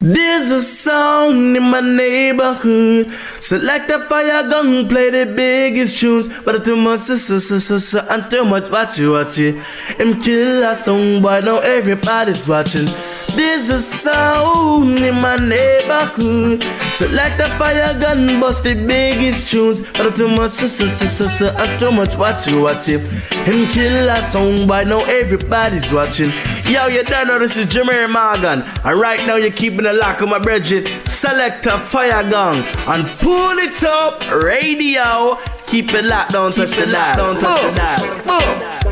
There's a song in my neighborhood. Select a fire gun, play the biggest tunes. But much, so, so, so, so, so, and too much, watch you, watch it. Him kill a song, boy, now everybody's watching. There's a sound in my neighborhood. Select a fire gun, bust the biggest tunes. But much, so, so, so, so, so, and too much, watch you, watch it. Him kill a song, boy, now everybody's watching. Yo, you don't know this is Jimmy Morgan. And right now you're keeping the lock of my bridget. Select a fire gun and pull it up radio. Keep it locked, don't touch the dial. Don't touch the dial.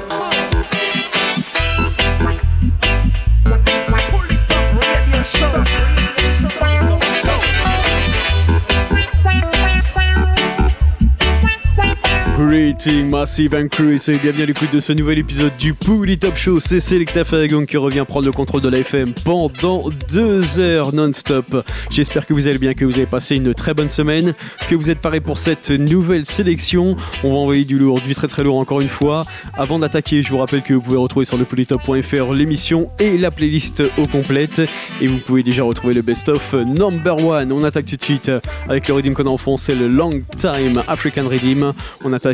Greeting Massive Crew et bienvenue à l'écoute de ce nouvel épisode du Pouli Top Show. C'est Selecta Ferragon qui revient prendre le contrôle de la FM pendant deux heures non-stop. J'espère que vous allez bien, que vous avez passé une très bonne semaine, que vous êtes parés pour cette nouvelle sélection. On va envoyer du lourd, du très très lourd encore une fois. Avant d'attaquer, je vous rappelle que vous pouvez retrouver sur le polytop.fr l'émission et la playlist au complète. Et vous pouvez déjà retrouver le best-of number one. On attaque tout de suite avec le redeem qu'on a en c'est le Long Time African Redeem. On attaque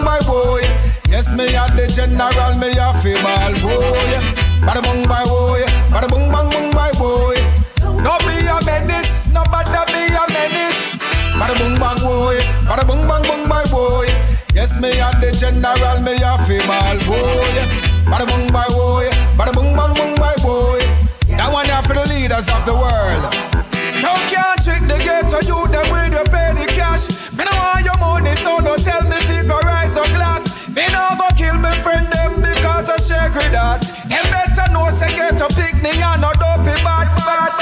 me a the general, me a female boy. Bada boom bye boy, bada boom bang boom bye boy. No be a menace, no bada be a menace. Bada boom bang boy, bada boom bang boom bye boy. Yes, me a the general, me a female boy. Bada boom bye boy, bada boom bang boom bye boy. That one here for the leaders of the world. Don't can't trick the ghetto you them with your the cash. Me no want your money, so no tell me picnic and no dopey bad bad.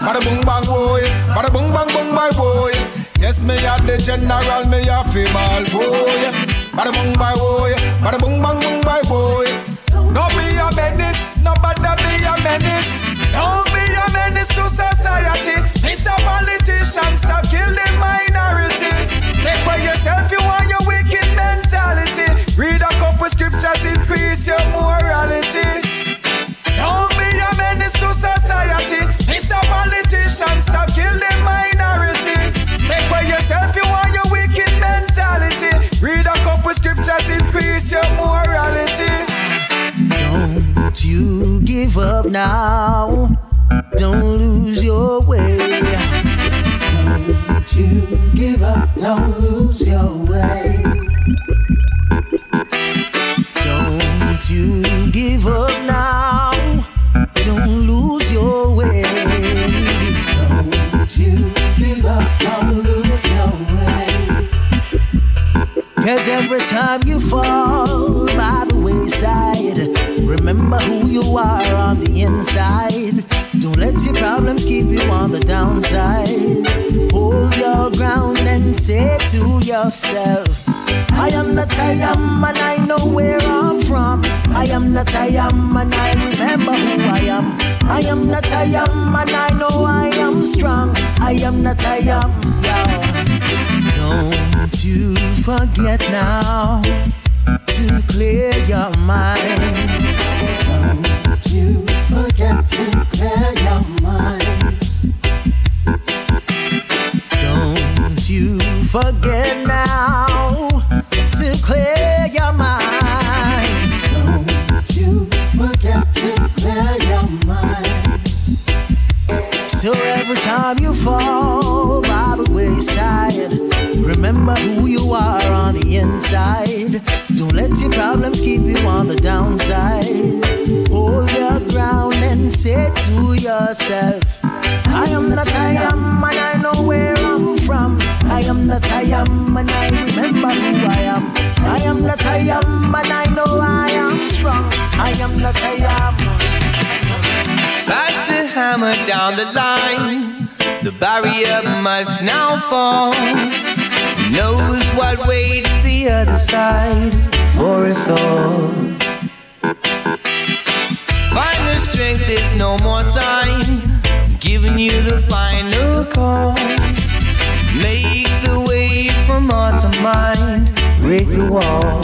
Bada boom bang boy, bada boom bang boom bye boy. Yes, me a the general, me a female boy. Bada boom bye boy, bada boom bang boom bye boy. No be a menace, no bada be a menace. Don't be a menace to society. This a politician, stop Give up now. Don't lose your way. Don't you give up. Don't lose your way. Don't you give up now. Don't lose your way. Don't you give up. Don't lose your way. Cause every time you fall by the wayside, remember who you are on the inside. Don't let your problems keep you on the downside. Hold your ground and say to yourself, I am not I am and I know where I'm from. I am not I am and I remember who I am. I am not I am and I know I am strong. I am not I am. Yeah. Don't you forget now to clear your mind. Don't you forget to clear your mind. Don't you forget now to clear your mind. Don't you forget to clear your mind. So every time you fall by the wayside, remember who you are on the inside. Don't let your problems keep you on the downside. Hold your ground and say to yourself, I am that I am and I know where I'm from. I am that I am and I remember who I am. I am that I am and I know I am strong. I am that I am. That's the hammer down the line. The barrier must now fall. Knows what waits the other side for us all. Final strength, there's no more time. Giving you the final call. Make the way from heart to mind. Break the wall.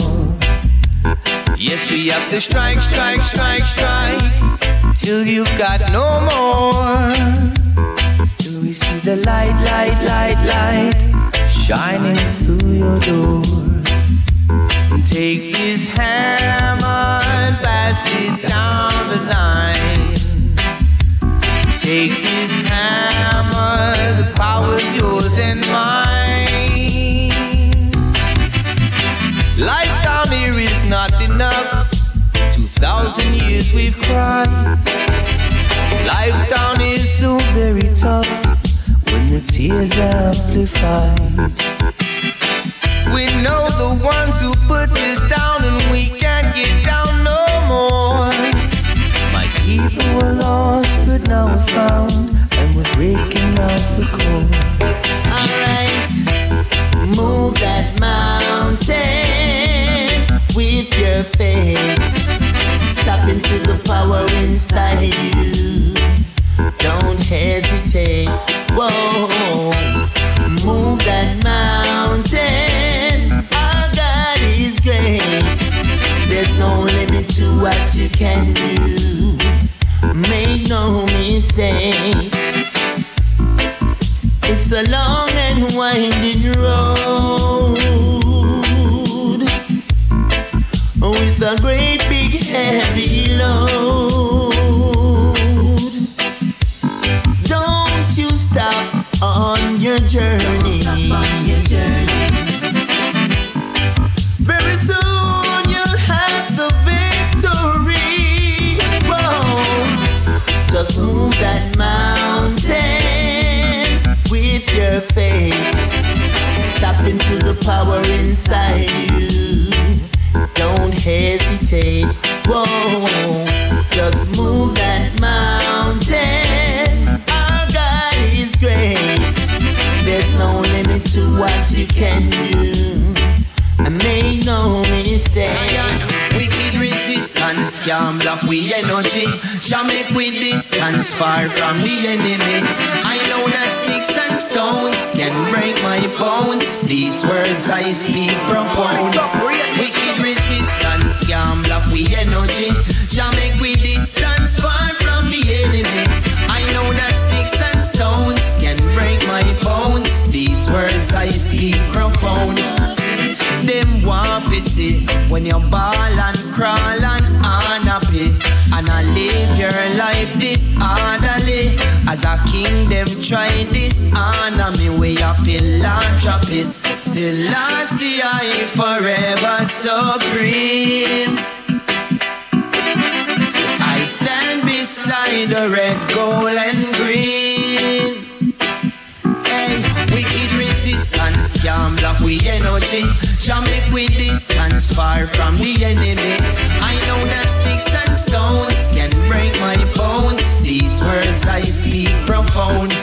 Yes, we have to strike, strike, strike, strike. Till you've got no more Till we see the light, light, light, light shining through your door. Take this hammer and pass it down the line. Take this hammer, the power's yours and mine. Life down here is not enough. Two thousand years we've cried. Life down is so very tough tears amplified. We know the ones who put this down, and we can't get down no more. My people were lost, but now we're found, and we're breaking out the core. Alright, move that mountain with your faith. Tap into the power inside you. Don't hesitate. Whoa, move that mountain. Our God is great. There's no limit to what you can do. Make no mistake. It's a long and winding road with a great on your journey. Very soon you'll have the victory. Whoa. Just move that mountain with your faith. Tap into the power inside you. Don't hesitate. Whoa. Just move that There's no limit to what you can do. I make no mistake. Wicked resistance can't block we energy. Jah make we distance far from the enemy. I know that sticks and stones can break my bones. These words I speak profound. Wicked resistance can't block we energy. Jah make we distance These words I speak profound. Them want to see when you ball and crawl and unhappy. And I live your life disorderly. As a king, them try this honor me. We are philanthropist. Selassie, I forever supreme. I stand beside the red, gold, and green. Can't block we energy. Jah make we distance far from the enemy. I know that sticks and stones can break my bones. These words I speak profound.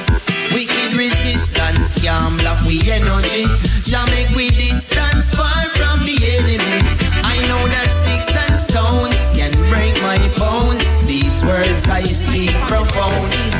Wicked resistance can't block we energy. Jah make we distance far from the enemy. I know that sticks and stones can break my bones. These words I speak profound.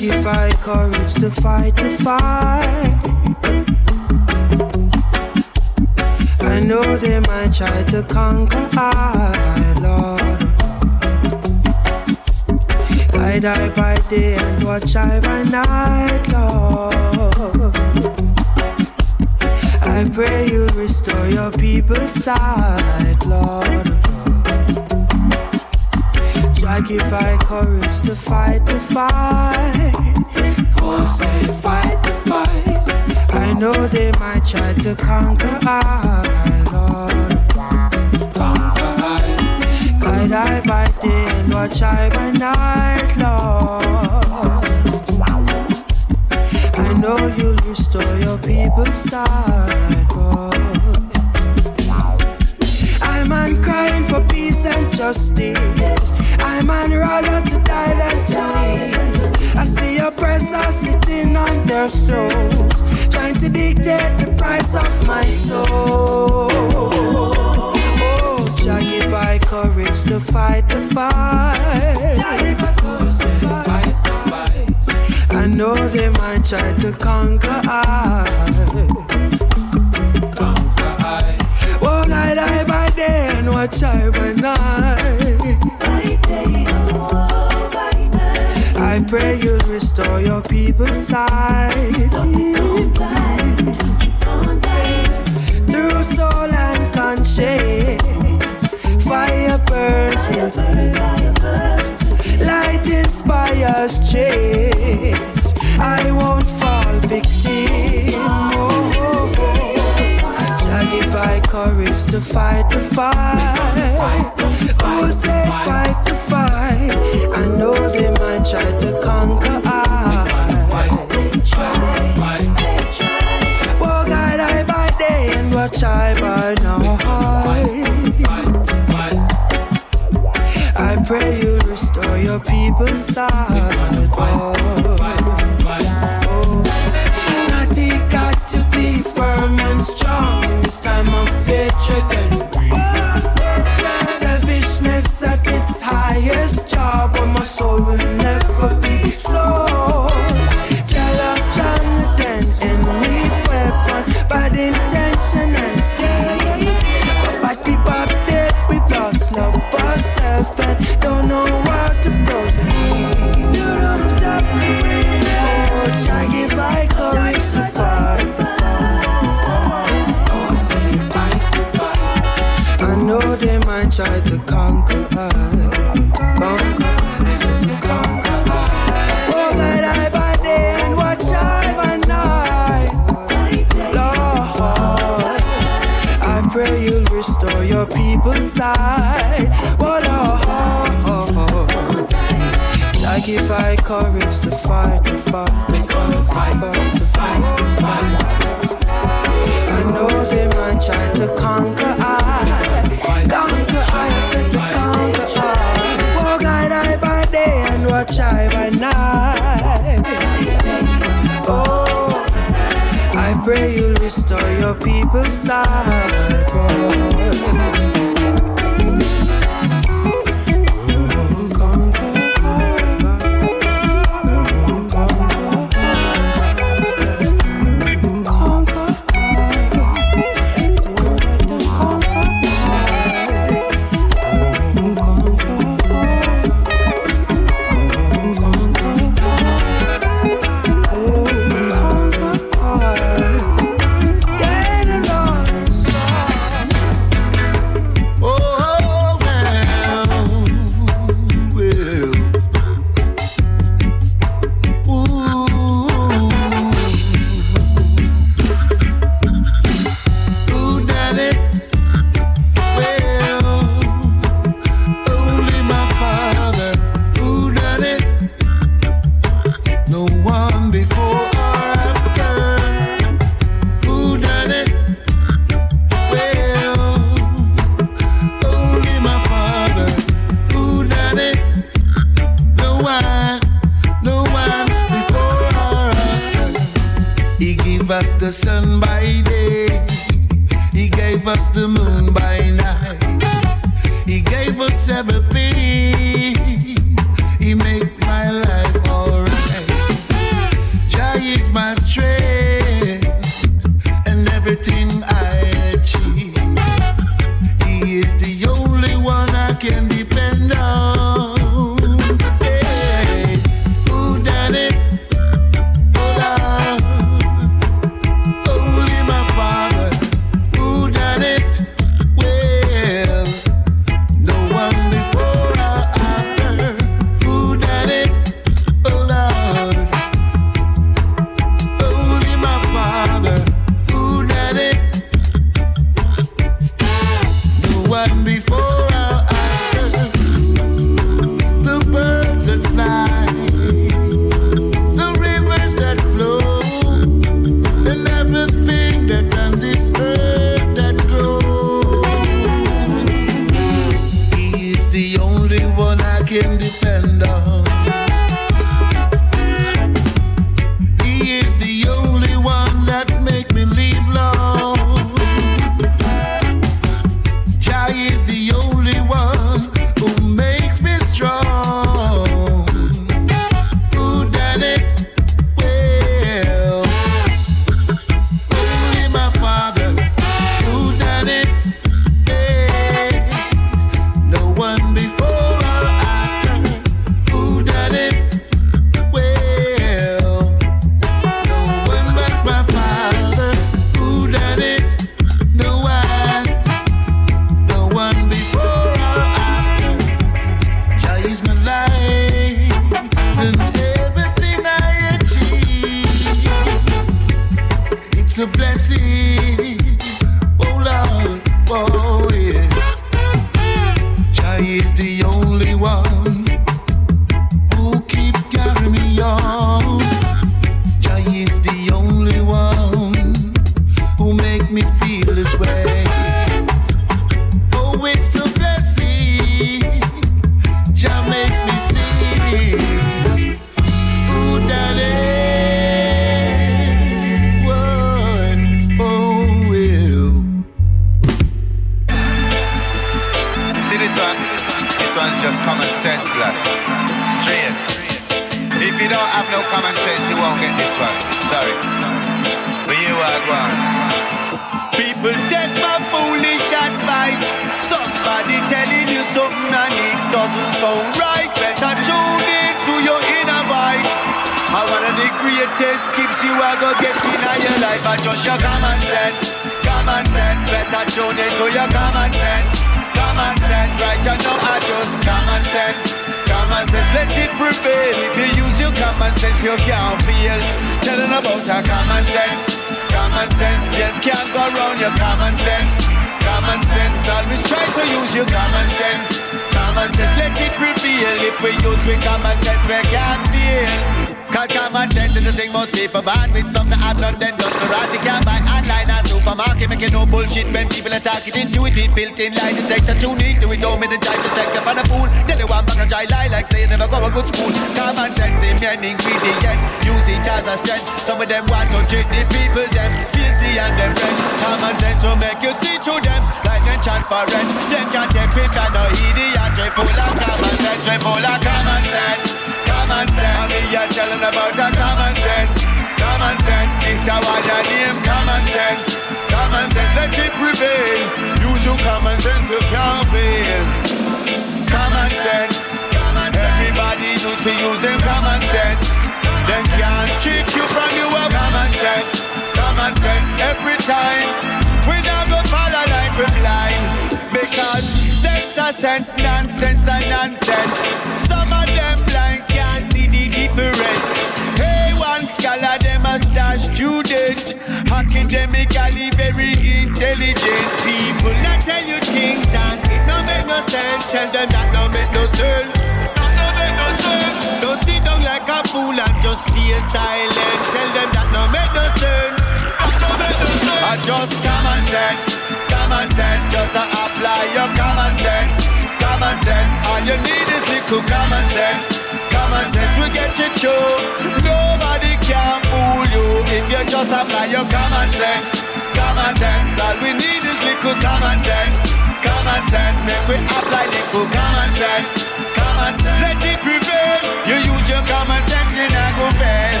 Little common sense. Common sense, make we apply little common sense. Common sense, let it prevail. You use your common sense, you not go fail.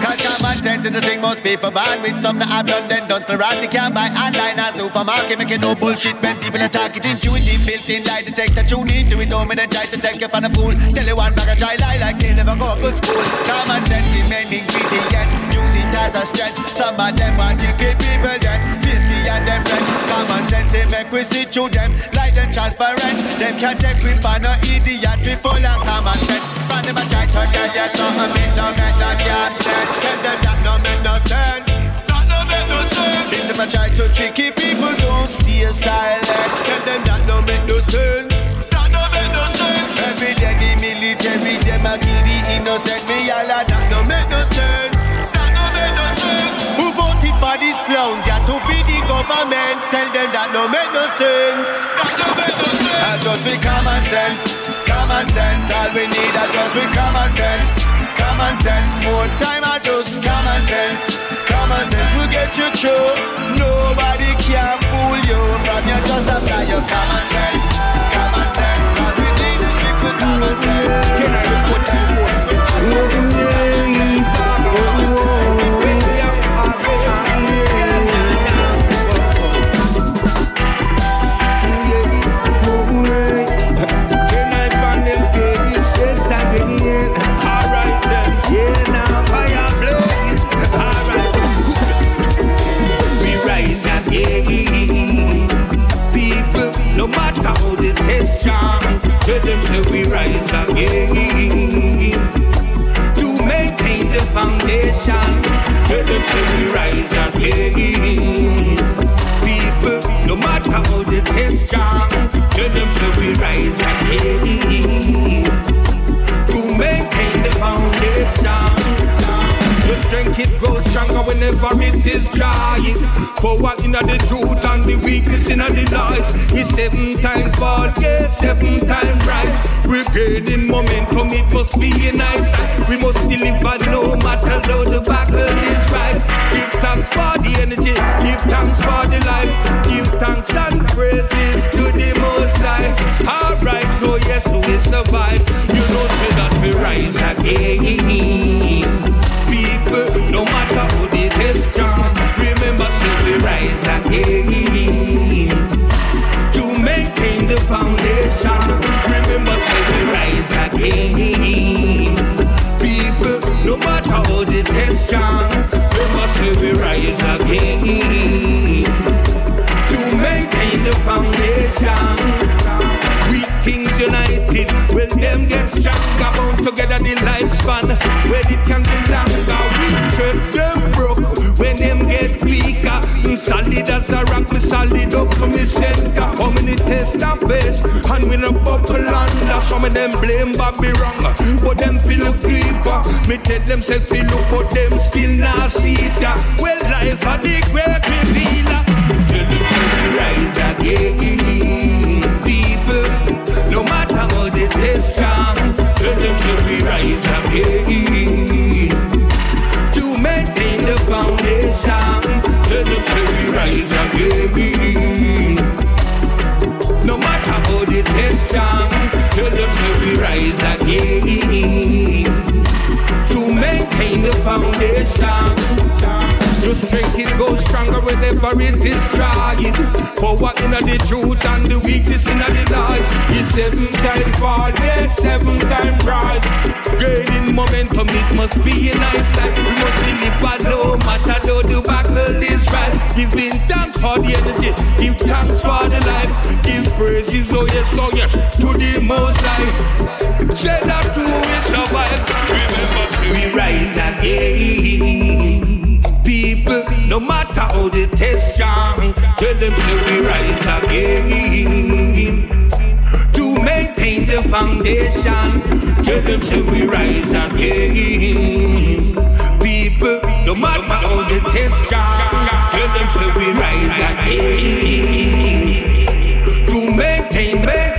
Cause common sense is the thing most people ban with. Some that have done then done. Sterati can buy online or supermarket. Making no bullshit when people attack it Intuitive. Built-in lie detector Tune into it, me try to take you for the fool. Tell you one bag of dry lie like say never go good school. Common sense is main ingredient Use it as a strength Some of them want to kill people Fiercely them Common sense they make we see through them Like them transparent Them can't take we for no idiot We full of common sense them a try to something Make no make no sense Tell them that no make no sense. That no make no sense. If a try to tricky people, don't stay silent. Tell them that no make no sense. Them that no make no sense. That no make no sense. And just with common sense, common sense. All we need is just with common sense common sense. More time I just common sense. Common sense will get you through. Nobody can fool you from your just apply your common sense. Foundation. Tell them say we rise again. People, no matter how the test strong, tell them say we rise again to maintain the foundation. The strength it grows stronger whenever it is trying. Power in the truth and the weakness in the lies. It's seven times fall, yeah, seven times rise. Regaining momentum, it must be a nice. We must deliver no matter how the battle is right. Give thanks for the energy, give thanks for the life. Give thanks and praises to the Most High. Alright, oh yes, we survive. You know, say that we rise again people, no matter how they test strong. Remember, say we rise again to maintain the foundation. Remember, say we rise again. People, no matter how they test strong. Remember, say we rise again to maintain the foundation We kings united. When them get stronger, bound together the lifespan. When it can be longer, tread them broke. When them get weaker, mm, solid as a rock, me solid up to me center. How many tests and face, and we no buckle under. Some of them blame Bobby wrong, but them feel a. Me tell them say feel look, but them still not see that. Well, life a the great revealer. Tell them say rise again, people. No matter how they test tell them to rise again. Test strong, tell we rise again. To maintain the foundation. Strength it goes stronger whenever it is trying. Power in the truth and the weakness in the lies. It's seven times fall, yes, seven times rise. Gaining momentum, it must be a nice sight. We must deliver no matter though the battle is right. Giving thanks for the energy, give thanks for the life. Give praises, oh yes, oh yes, to the most high. Say that we survive. Remember, we rise again people, no matter how they test strong, tell them to we rise again. To maintain the foundation, tell them to we rise again. People, no matter how they test strong, tell them to we rise again. To maintain, maintain,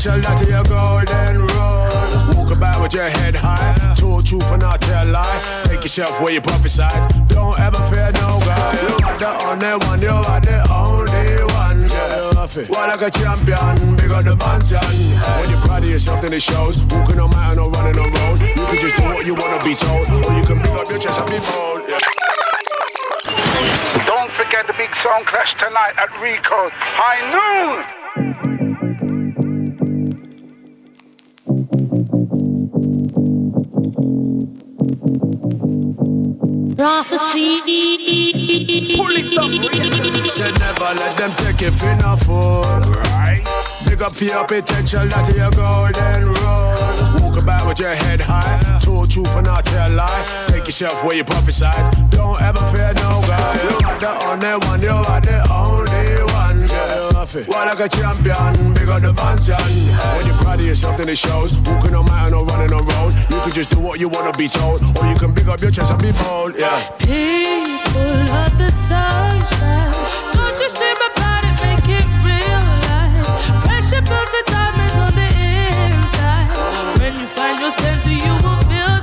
potential, that your golden rule. Walk about with your head high, told truth and not tell lie. Take yourself where you prophesy. Don't ever fear no guy. You are the only one, you are the only one. Girl, well, like a champion, big on the bantan. When you proud of yourself, then it shows. Walking on mountain or running on road. You can just do what you wanna be told, or you can pick up your chest and be bold. Yeah. Don't forget the big sound clash tonight at Rico. High noon. Up. Never let them take it for no fool. Right. Big up for your potential, that your golden rule. Walk about with your head high. Told truth and not tell lie. Take yourself where you prophesied. Don't ever fear no guy. You are the only one, you are the only one. Girl, well, like a champion, big on the bantan. When you're proud of yourself, then it shows. Walking on mountain or running on road. You can just do what you wanna be told, or you can big up your chest and be bold. Yeah. People of the sunshine, you to you will feel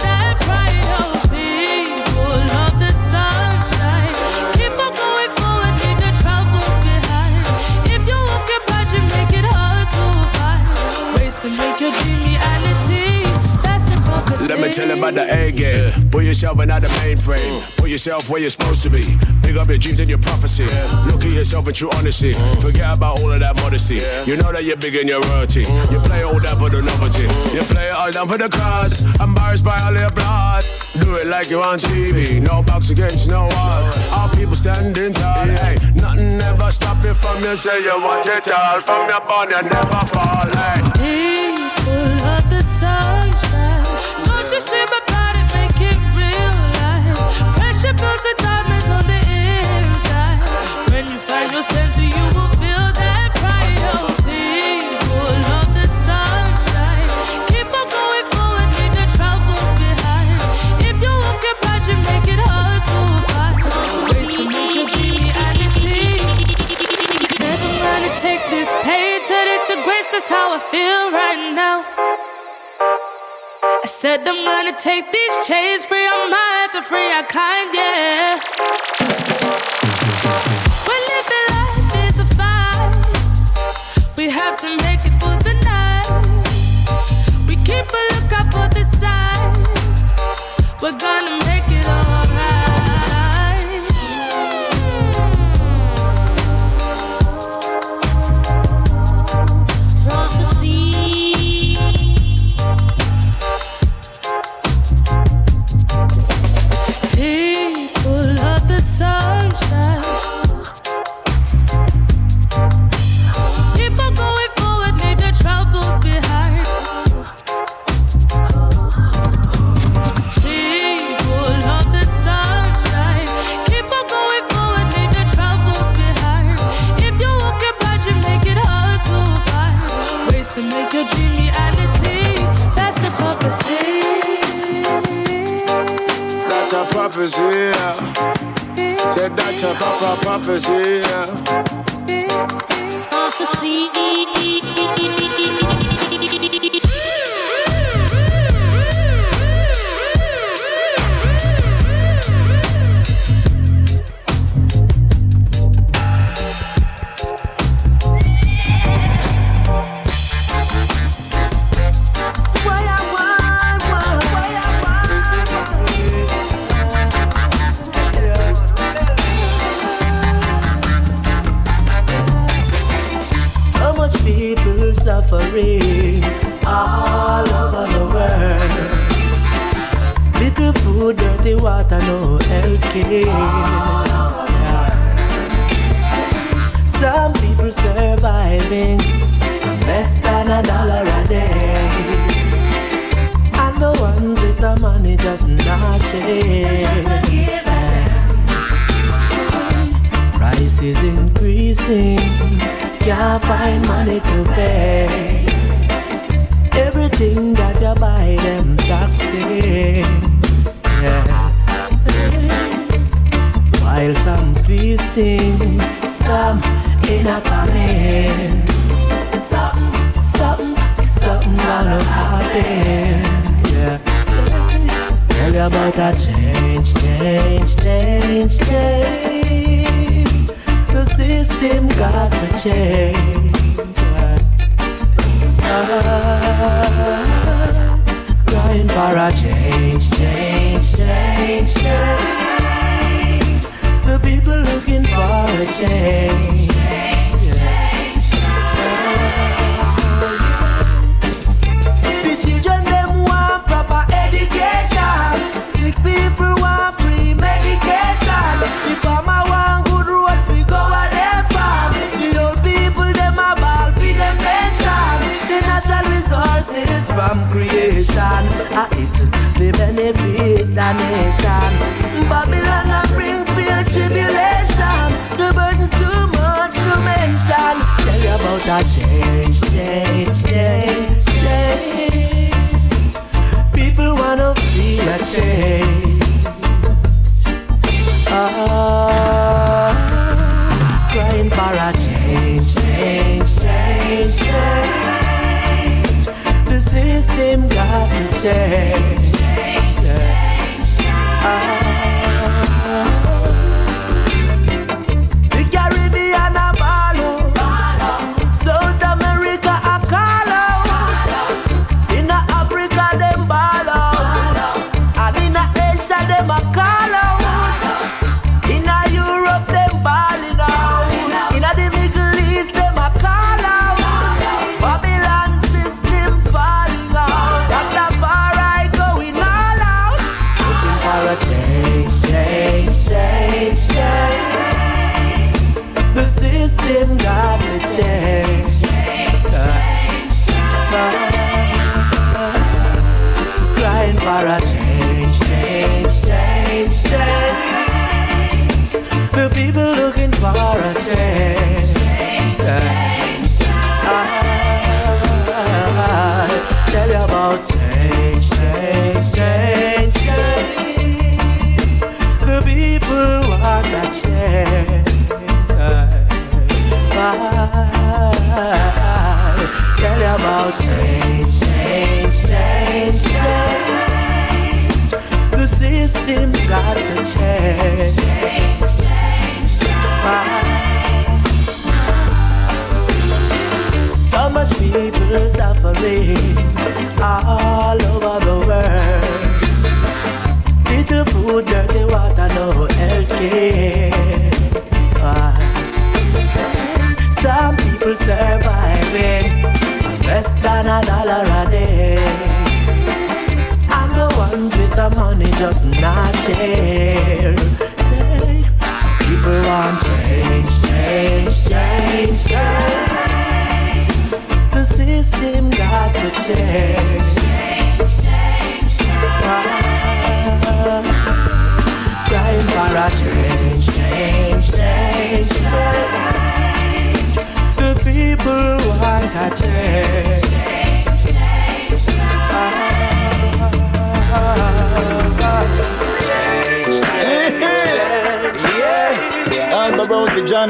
Let me tell you about the A game. Put yourself in the mainframe. Put yourself where you're supposed to be. Big up your dreams and your prophecy. Look at yourself in true honesty. Mm. Forget about all of that modesty. You know that you're big in your royalty. Mm. You play all that for the novelty. You play it all down for the cards. Embarrassed by all your blood. Do it like you're on TV. No box against no wall. All people standing tall. Hey, nothing ever stop you from you. Say you want it all. From your bond, you never fall. Hey. People of the sunshine, free our kind, yeah. We're We have to make it for the night. We keep a lookout for the signs. We're gonna make prophecy. yeah. Said that's a proper prophecy. yeah. suffering all over the world. Little food, dirty water, no health care. Some people surviving on less than a dollar a day. And the ones with the money just not.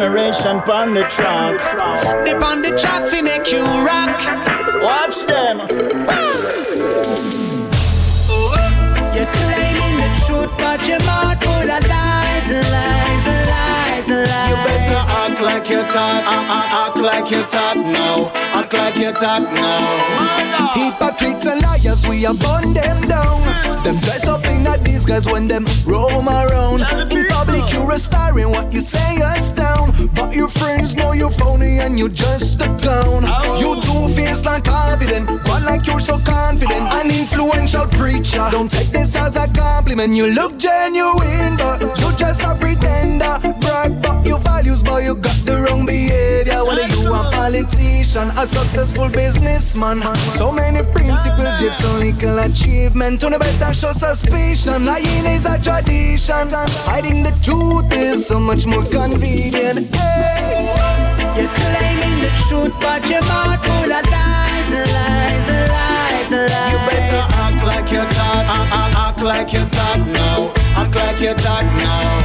generation pon the track. They on the track fi make you rock. Watch them. You're claiming the truth, but your mouth full of lies, lies like you talk, act, act like you talk now, act like you talk now. Hypocrites and liars, we are burn them down. Them dress up in a disguise when them roam around. In public, you're a star in what you say is down, but your friends know you're phony and you're just a clown. You confident. One like you're so confident. An influential preacher. Don't take this as a compliment. You look genuine, but you just a pretender. Brag about your values, but you got the wrong behavior. Whether you a politician, a successful businessman. So many principles, yet so little achievement. To the better show suspicion. Lying is a tradition. Hiding the truth is so much more convenient. Hey. You're claiming but your mouth full of lies, lies, lies, lies. You better act like you talk, uh, uh, act like you talk now, act like you talk now.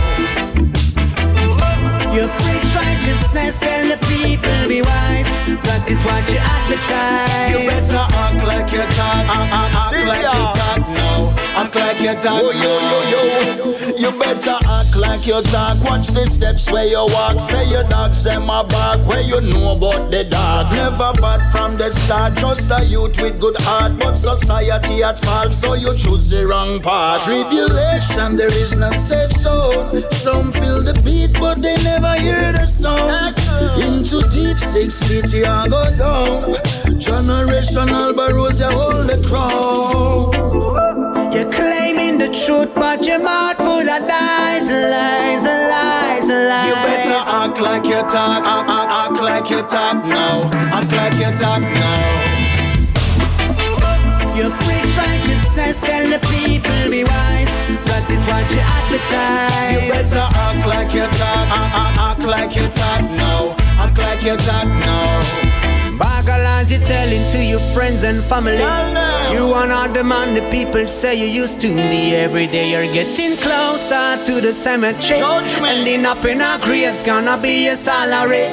You preach righteousness, tell the people be wise. Practice what you advertise. You better act like you talk, uh, uh, act like you talk now, act like you talk Yo, yo, yo, yo. You better act like you talk. Watch the steps where you walk. Say your dogs them my bark. Where you know about the dog. Never bad from the start. Just a youth with good heart. But society at fault. So you choose the wrong path. Tribulation, there is no safe zone. Some feel the beat, but they never hear the sound. Into deep six feet, you go down. Generational barrows, you hold the crown. You're claiming the truth, but your mouth full of lies, lies, lies, lies. You better act like you talk, act, act, act like you talk now, act like you talk now. You preach righteousness, tell the people be wise. Practice what you advertise. You better act like you talk, act, act, act like you talk now, act like you talk now. Bagalans you're telling to your friends and family. You are not the man the people say you used to be. Every day you're getting closer to the cemetery. Ending up in our graves, gonna be your salary.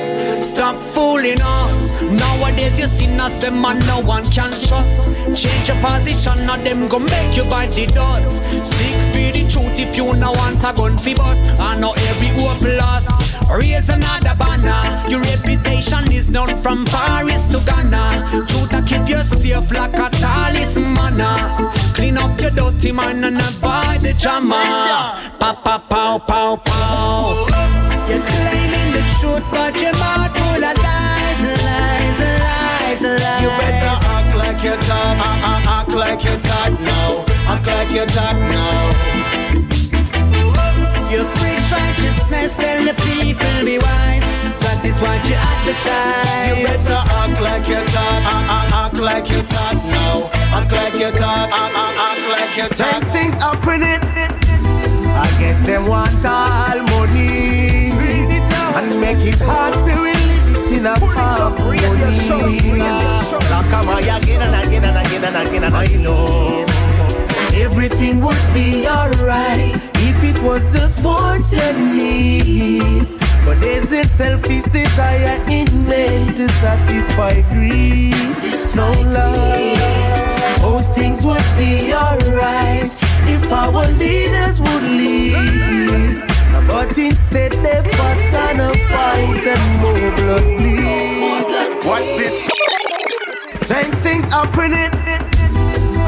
Stop fooling us. Nowadays you see us, them man no one can trust. Change your position, now them go make you buy the dust. Seek for the truth if you no want a gun fi bust. I know every hope lost. Raise another banner. Your reputation is known from Paris to Ghana. Truth to keep you safe like a talisman. Clean up your dirty mind and avoid the drama. Pa pa pow pow pow. You're claiming the truth, but your mouth full of lies, lies, lies, lies. You better act like you talk, act, act, like you talk now, act like you talk now. You preach righteousness, tell the people be wise. Practice what you advertise. You better act like you talk, act, act, act like you talk now, act like you talk, act, act, act like you talk. Things things happening. I guess they want all money and make it hard to live in a harmony. Like I'm again and again and again and again and I know everything would be alright if it was just wants and needs. But there's this selfish desire in men to satisfy greed. There's no love, those things would be alright if our leaders would lead. But instead they fuss and a fight and more blood bleed. What's this? Same things happening.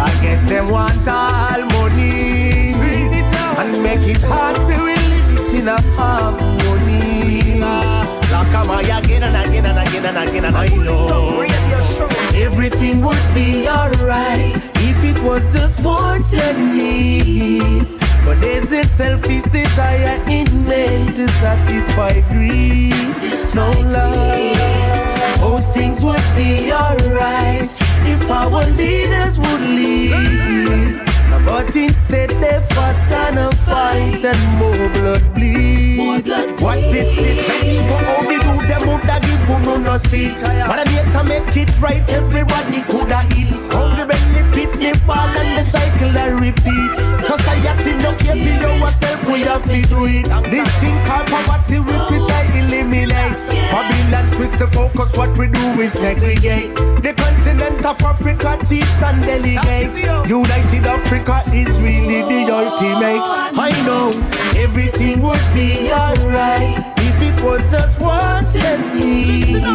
I guess them want all money and make it hard to live it in a harmony. Like I'm again and again and again and again and I know everything would be alright if it was just wants and needs. But there's this selfish desire in men to satisfy greed. No love, those things would be alright if our leaders would lead. But instead they fuss and a fight and more blood bleed. What's this? This begging for all the do them would have give who no no seat. But I need to make it right, everybody coulda eat. Hungry belly pit the ball and the cycle I repeat. Society no care for yourself, we have to do it. This thing called poverty we fit eliminate. Babylon switch the focus, what we do is segregate. The continent of Africa chiefs and delegate. United Africa is really the ultimate. I know everything would be alright if it was just and needs.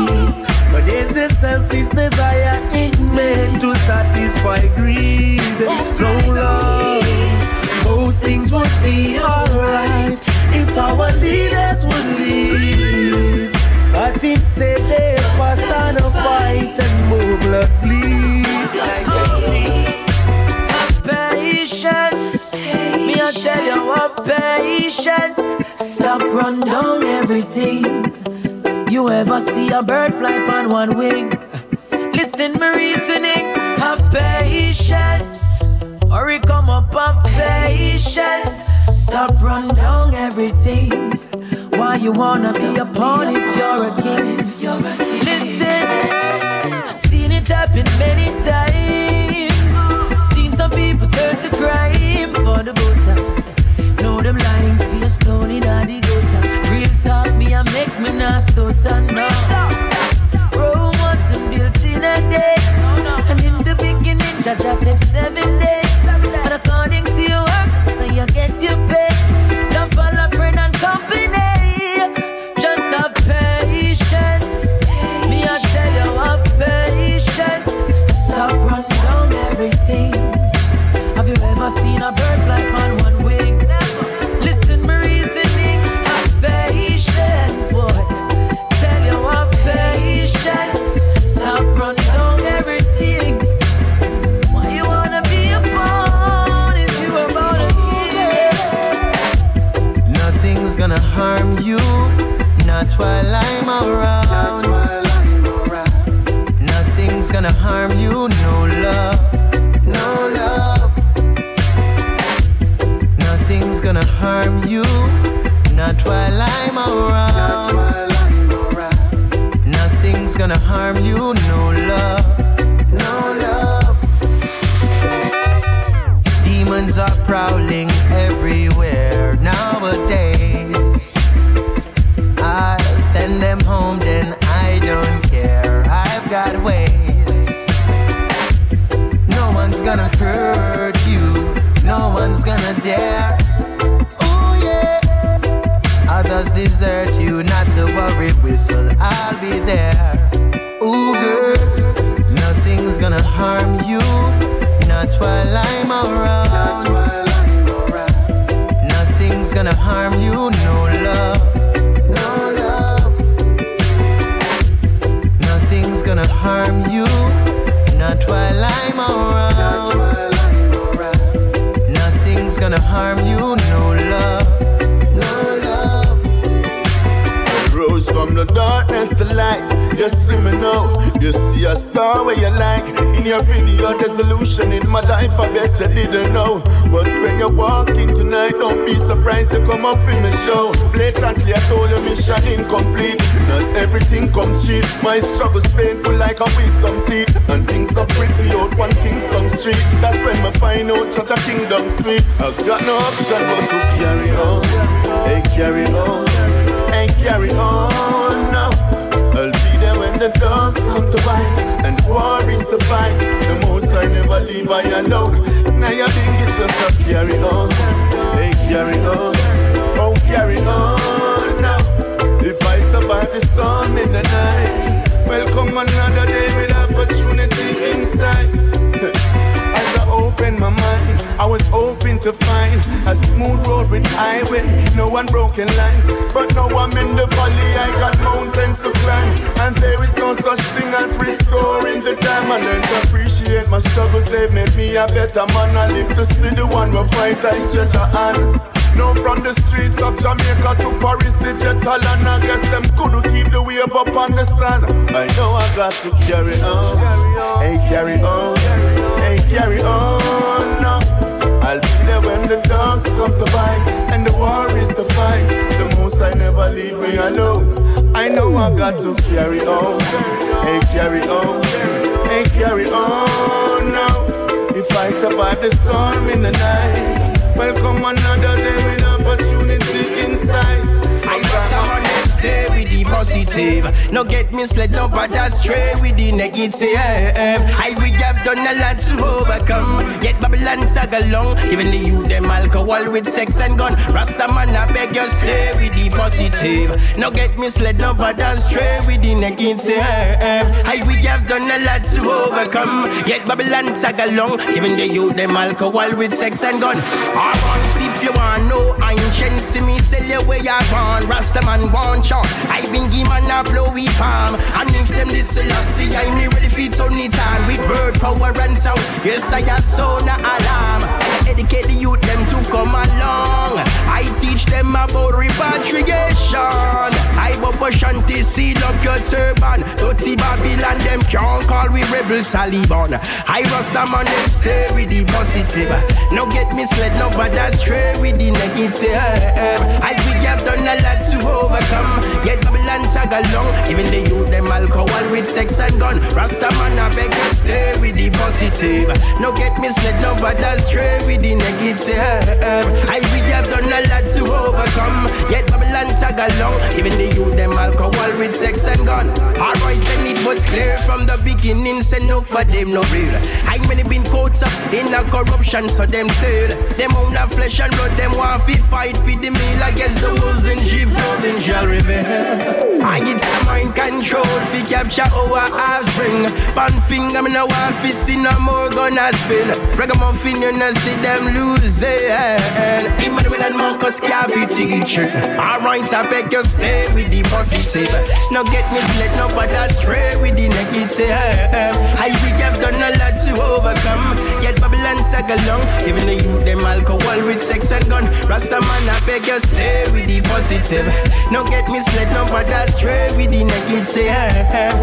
But there's the selfish desire in men to satisfy greed. No love, those things would be alright if our leaders would lead. shadow of patience. Stop, run down everything. You ever see a bird fly on one wing? Listen, my reasoning. Have patience. Hurry, come up, have patience. Stop, run down everything. Why you wanna be a pawn if you're a king? Listen, I've seen it happen many times not slow down no. Rome wasn't built in a day, and in the beginning, Jah Jah takes seven days. misled, no bad and stray within against her. I eh. we have done a lot to overcome. Yet Babylon tag along, giving the youth them alcohol with sex and gun. If you want no ancient, see me tell you where you're born. Rasta man one shot. I been give man a blowy palm. And if them this see I me ready for Tony Tan with bird power and sound. Yes, I have sound alarm educate the youth them to come along. I teach them about repatriation. I bump a shanty, seal up your turban. Dirty Babylon, them can't call we rebel Taliban. I rust them on them stay with the positive. No get misled, no bad stray with the negative. I we have done a lot to overcome. Get Babylon tag along. Even the youth them alcohol with sex and gun. Rasta man, I beg you stay with the positive. No get misled, no bad stray. with with the negative. I we have done a lot to overcome. Get Babylon tag along, even the youth them alcohol with sex and gun. Alright, and it was clear from the beginning, say no for them no real. I many been caught up in a corruption, so them still them own a flesh and blood. Them want fi fight for the meal against the wolves in sheep clothing shall reveal. I get some mind control fi capture our offspring. Pan finger me no want fi see no more gonna spin. Ragamuffin you no see them lose it. Emmanuel and Marcus Garvey teacher. Alright, I beg you stay with the positive. No get misled, no but stray with the negative. I we have done a lot to overcome. Yet Babylon tag along, giving the youth them alcohol with sex and gun. Rasta man, I beg you stay with the positive. No get misled, no but stray with the negative.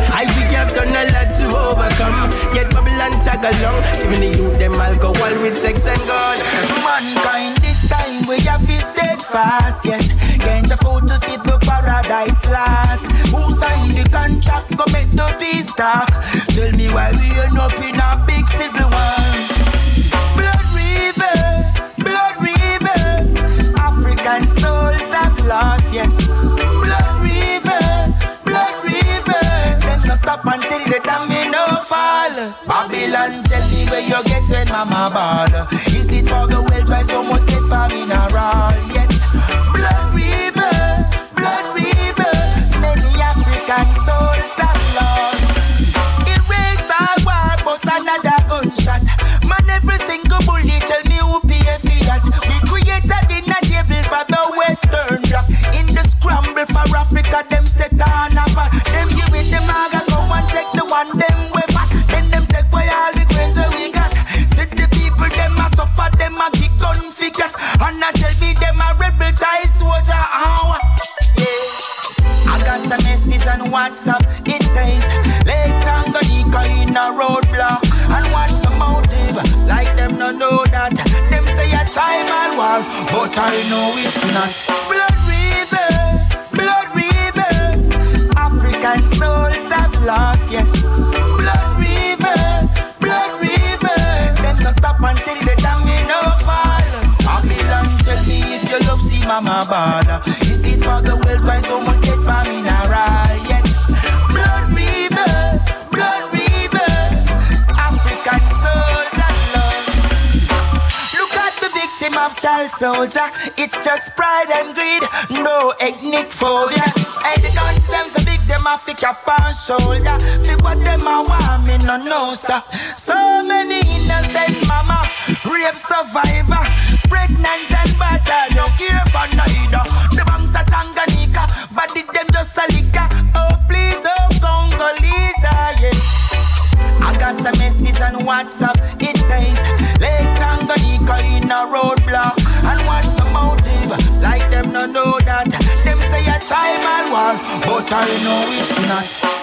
I we have done a lot to overcome. Yet Babylon tag along, giving the youth them alcohol with sex and gun. Mankind, this time we have to steadfast, yes. Can't afford to see the paradise last. Who signed the contract? Go make the peace talk. Tell me why we end up in a big civil war. Blood river, blood river. African souls have lost, yes. Blood river, blood river. Them no stop until the domino fall. Babylon, tell me where you get when mama ball. Is it for the wealth why so much get funeral? Yes. Blood river, blood river. Many African souls have lost. Erase all war, bust another gunshot. Man, every single bullet tell me who pay for that. We created in a devil for the Western bloc. In the scramble for Africa, them set on a WhatsApp. It says, Lake Tanganyika in a roadblock. And watch the motive, like them no know that. Them say a tribal war, but I know it's not. Blood river, blood river. African souls have lost, yes. Blood river, blood river. Them no stop until the domino fall. Babylon, tell me if you love see mama ball. Is it for the world why so much victim of child soldier. It's just pride and greed, no ethnic phobia. Hey, the guns them so big, them a fi cap on shoulder. Fi what them a want, me no know, sir. So many innocent mama, rape survivor, pregnant and battered, no care for neither. The banks of Tanganyika, but did them just a liquor. Oh please, oh Congolese, yeah. I got a message on WhatsApp. It says, Lake in a roadblock. And what's the motive? Like them no know that. Them say a tribal war, but I know it's not.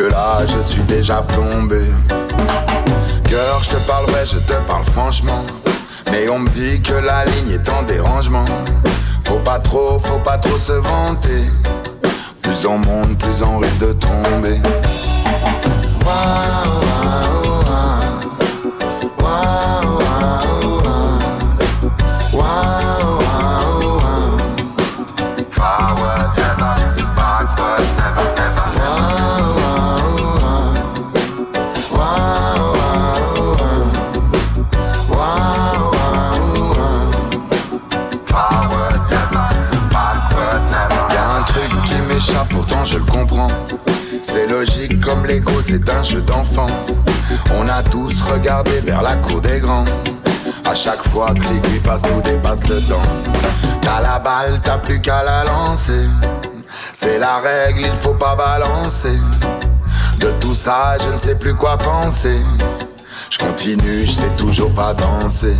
À ce jeu-là, je suis déjà plombé. Cœur, je te parle vrai, je te parle franchement. Mais on me dit que la ligne est en dérangement. Faut pas trop, faut pas trop se vanter. Plus on monte, plus on risque de tomber. L'aiguille passe, nous dépasse le. T'as la balle, t'as plus qu'à la lancer. C'est la règle, il faut pas balancer. De tout ça, je ne sais plus quoi penser. Je continue, je sais toujours pas danser.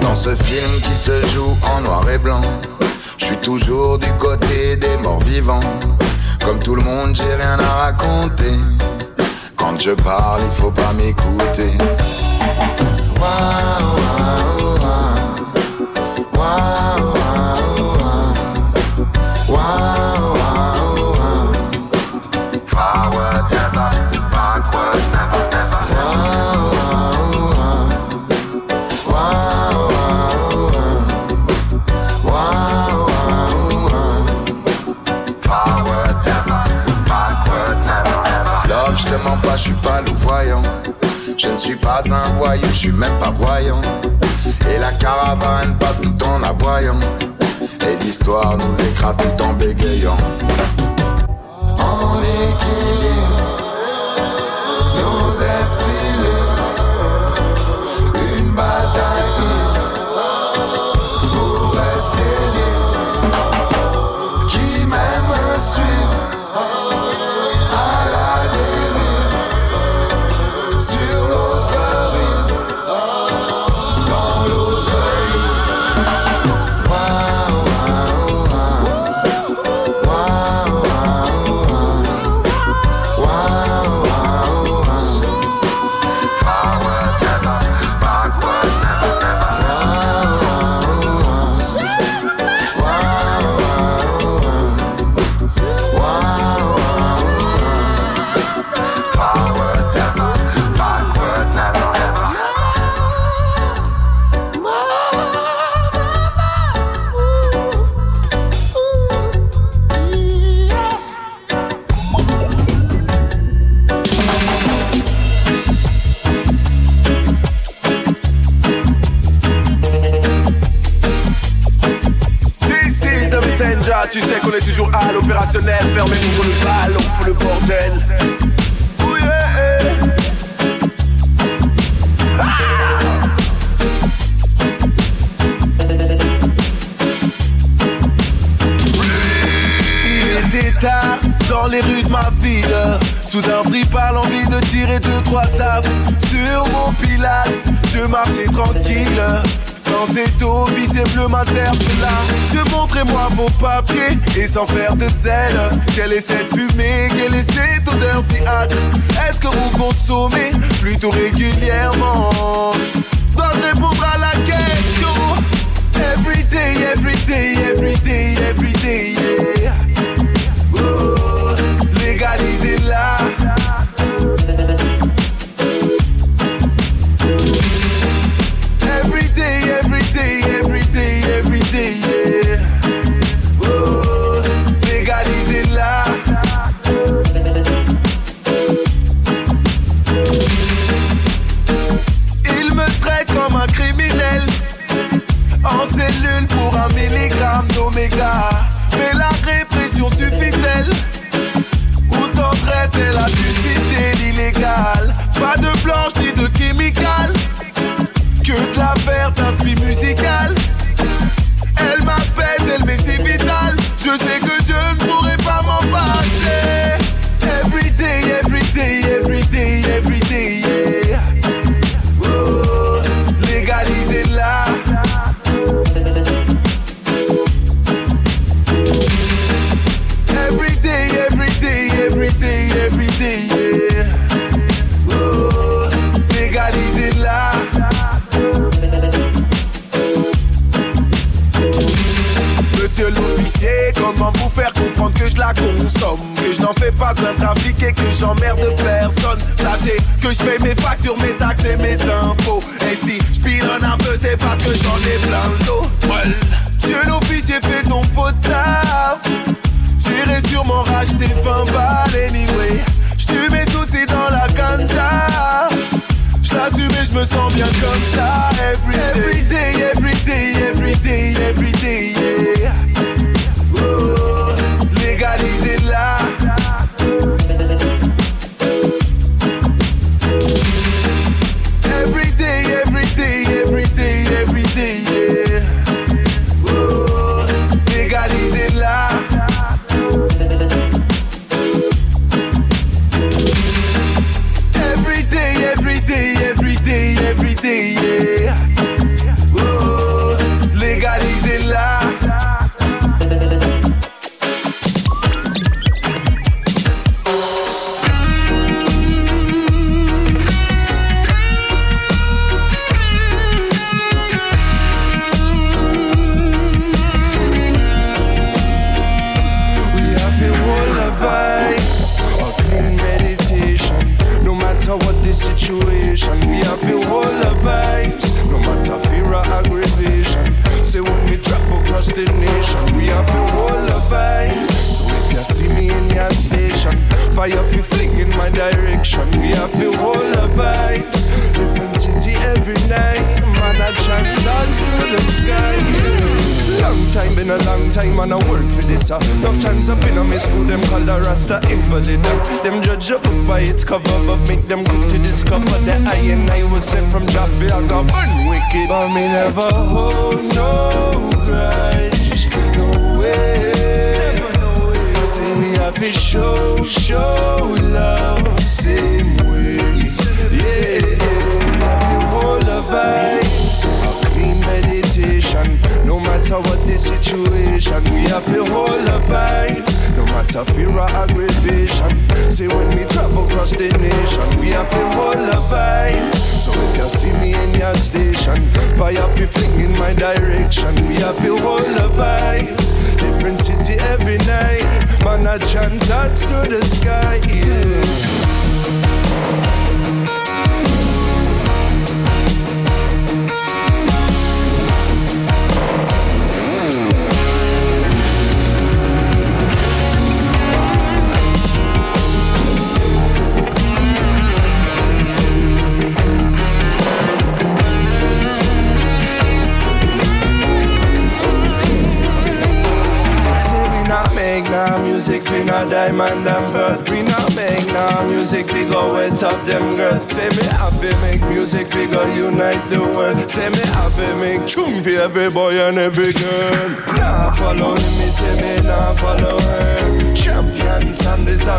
Dans ce film qui se joue en noir et blanc, je suis toujours du côté des morts vivants. Comme tout le monde, j'ai rien à raconter. Quand je parle, il faut pas m'écouter. Je suis pas louvoyant. Je ne suis pas un voyou, je suis même pas voyant. Et la caravane passe tout en aboyant. Et l'histoire nous écrase tout en bégayant. En équilibre, nos esprits montrez-moi vos papiers. Et sans faire de zèle Quelle est cette fumée Quelle est cette odeur si âcre Est-ce que vous consommez plutôt régulièrement? Dois-je répondre à la question Every day, every day, every day, every day, yeah. Oh, Légalisez-la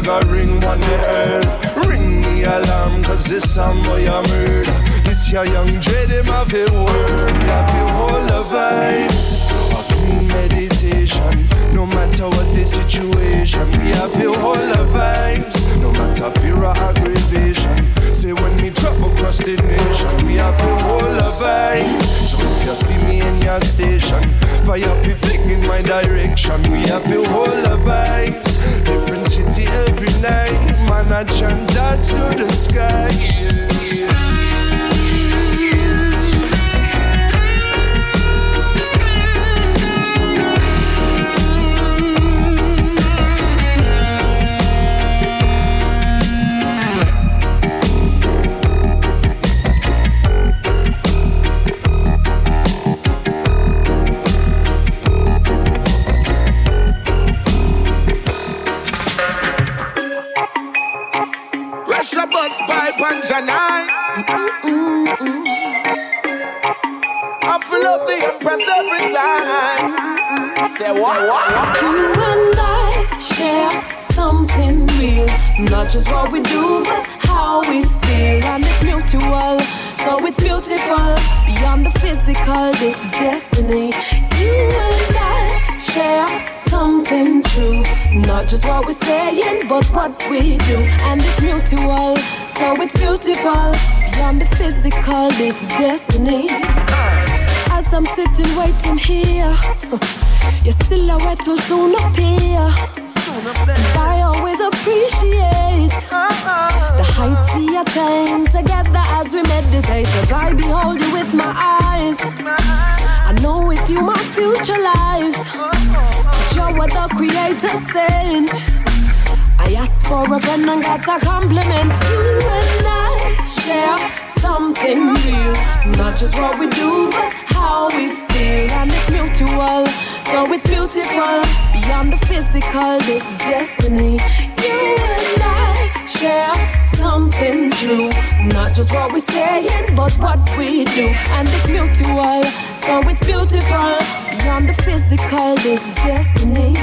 a ring on the earth. Ring the alarm, cause this time boy a murder. This your young dread, him have a word. Have you all the vibes? A clean meditation. No matter what the situation, we have you all the vibes. No matter fear or aggravation. Say when we drop across the nation, we have you all the vibes. So if you see me in your station, fire be flicking my direction. We have you all the vibes different city every night. Man, I chant that to the sky. Yeah, yeah. Say what? what? You and I share something real. Not just what we do, but how we feel. And it's mutual, so it's beautiful. Beyond the physical, this destiny. You and I share something true. Not just what we're saying, but what we do. And it's mutual, so it's beautiful. Beyond the physical, this destiny as I'm sitting waiting here. Your silhouette will soon appear. And I always appreciate the heights we attain together as we meditate. As I behold you with my eyes, I know with you my future lies. But you're what the Creator sent. I asked for a friend and got a compliment. You and I share something new, not just what we do, but how we feel, and it's mutual. So it's beautiful beyond the physical. This destiny. You and I share something true, not just what we're saying, but what we do, and it's mutual. So it's beautiful beyond the physical. This destiny.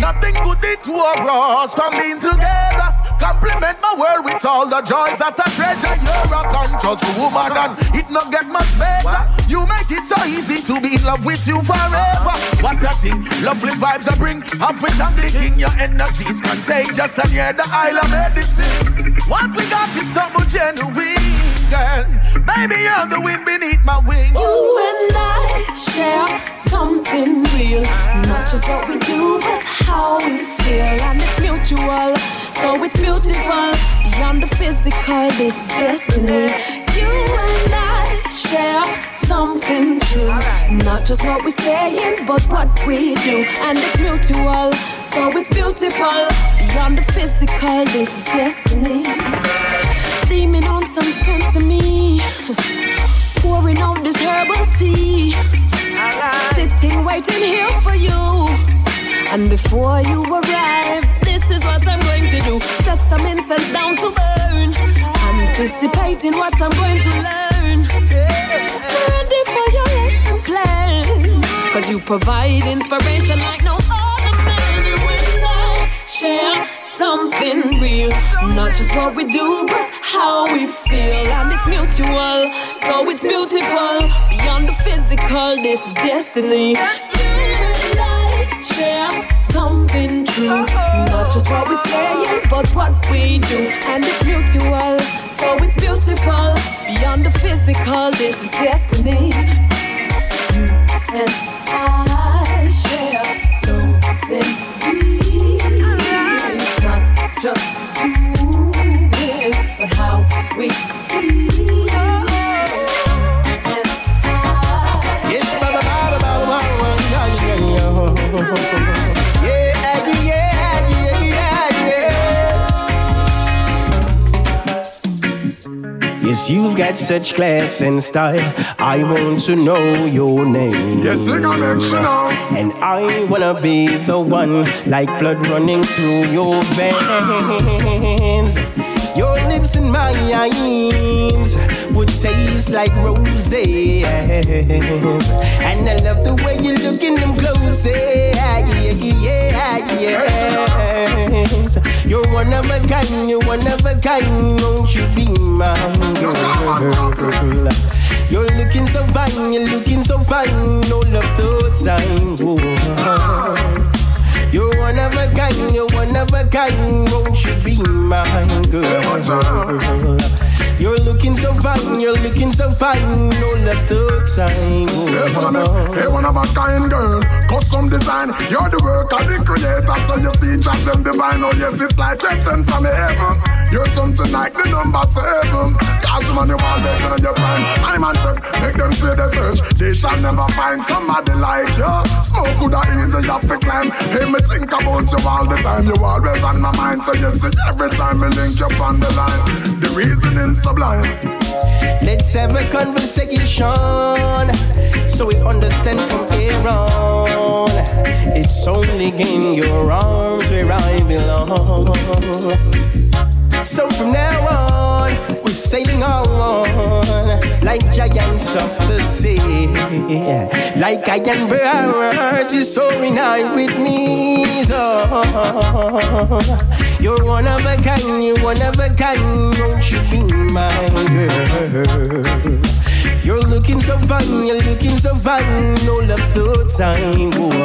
Nothing it to us from being together. Compliment my world with all the joys that I treasure. You're a conscious woman and it not get much better. You make it so easy to be in love with you forever. What a thing, lovely vibes I bring. Half it and licking your energy is contagious and you're the isle of medicine. What we got is something genuine, girl. Baby, you're the wind beneath my wings. You and I share something real, not just what we do, but how we feel, and it's mutual. So it's beautiful beyond the physical. This destiny. You and I share something true, not just what we're saying, but what we do, and it's mutual. So it's beautiful beyond the physical. This destiny. Steaming on some sense to me, pouring out this herbal tea, sitting waiting here for you. And before you arrive, this is what I'm going to do. Set some incense down to burn. Anticipating what I'm going to learn. Ready for your lesson plan. Cause you provide inspiration like no other man. You and I share something real. Not just what we do, but how we feel. And it's mutual. So it's beautiful. Beyond the physical, this is destiny. I share something true. Not just what we're saying, but what we do. And it's mutual, so it's beautiful. Beyond the physical, this is destiny. You and I share something you've got such class and style. I want to know your name. Yes, sing a mention now. And I wanna be the one, like blood running through your veins. Your lips and my eyes would taste like roses. And I love the way you look in them clothes. Yeah, yeah, yes. You're one of a kind, you're one of a kind. Won't you be mine, girl? You're looking so fine, you're looking so fine. All of the time. Whoa. You're one of a kind, you're one of a kind. Won't you be mine, girl? You're looking so fine, you're looking so fine. No love the time. Hey, one of a kind girl, custom design. You're the work of the creator, so your features them divine. Oh yes, it's like they from heaven. You're something like the number seven. Cause man, you all better than your prime. I'm on set, make them say the search. They shall never find somebody like you. Smoke could have easy up to climb. Hey, me think about you all the time. You always on my mind, so you see every time me link you on the line. Reasoning sublime. Let's have a conversation so we understand from here on. It's only in your arms where I belong. So from now on, we're sailing on like giants of the sea. Like iron birds, you're soaring high with me. So you're one of a kind, you're one of a kind. Won't you be my girl? You're looking so fine, you're looking so fine. No love the time. Whoa.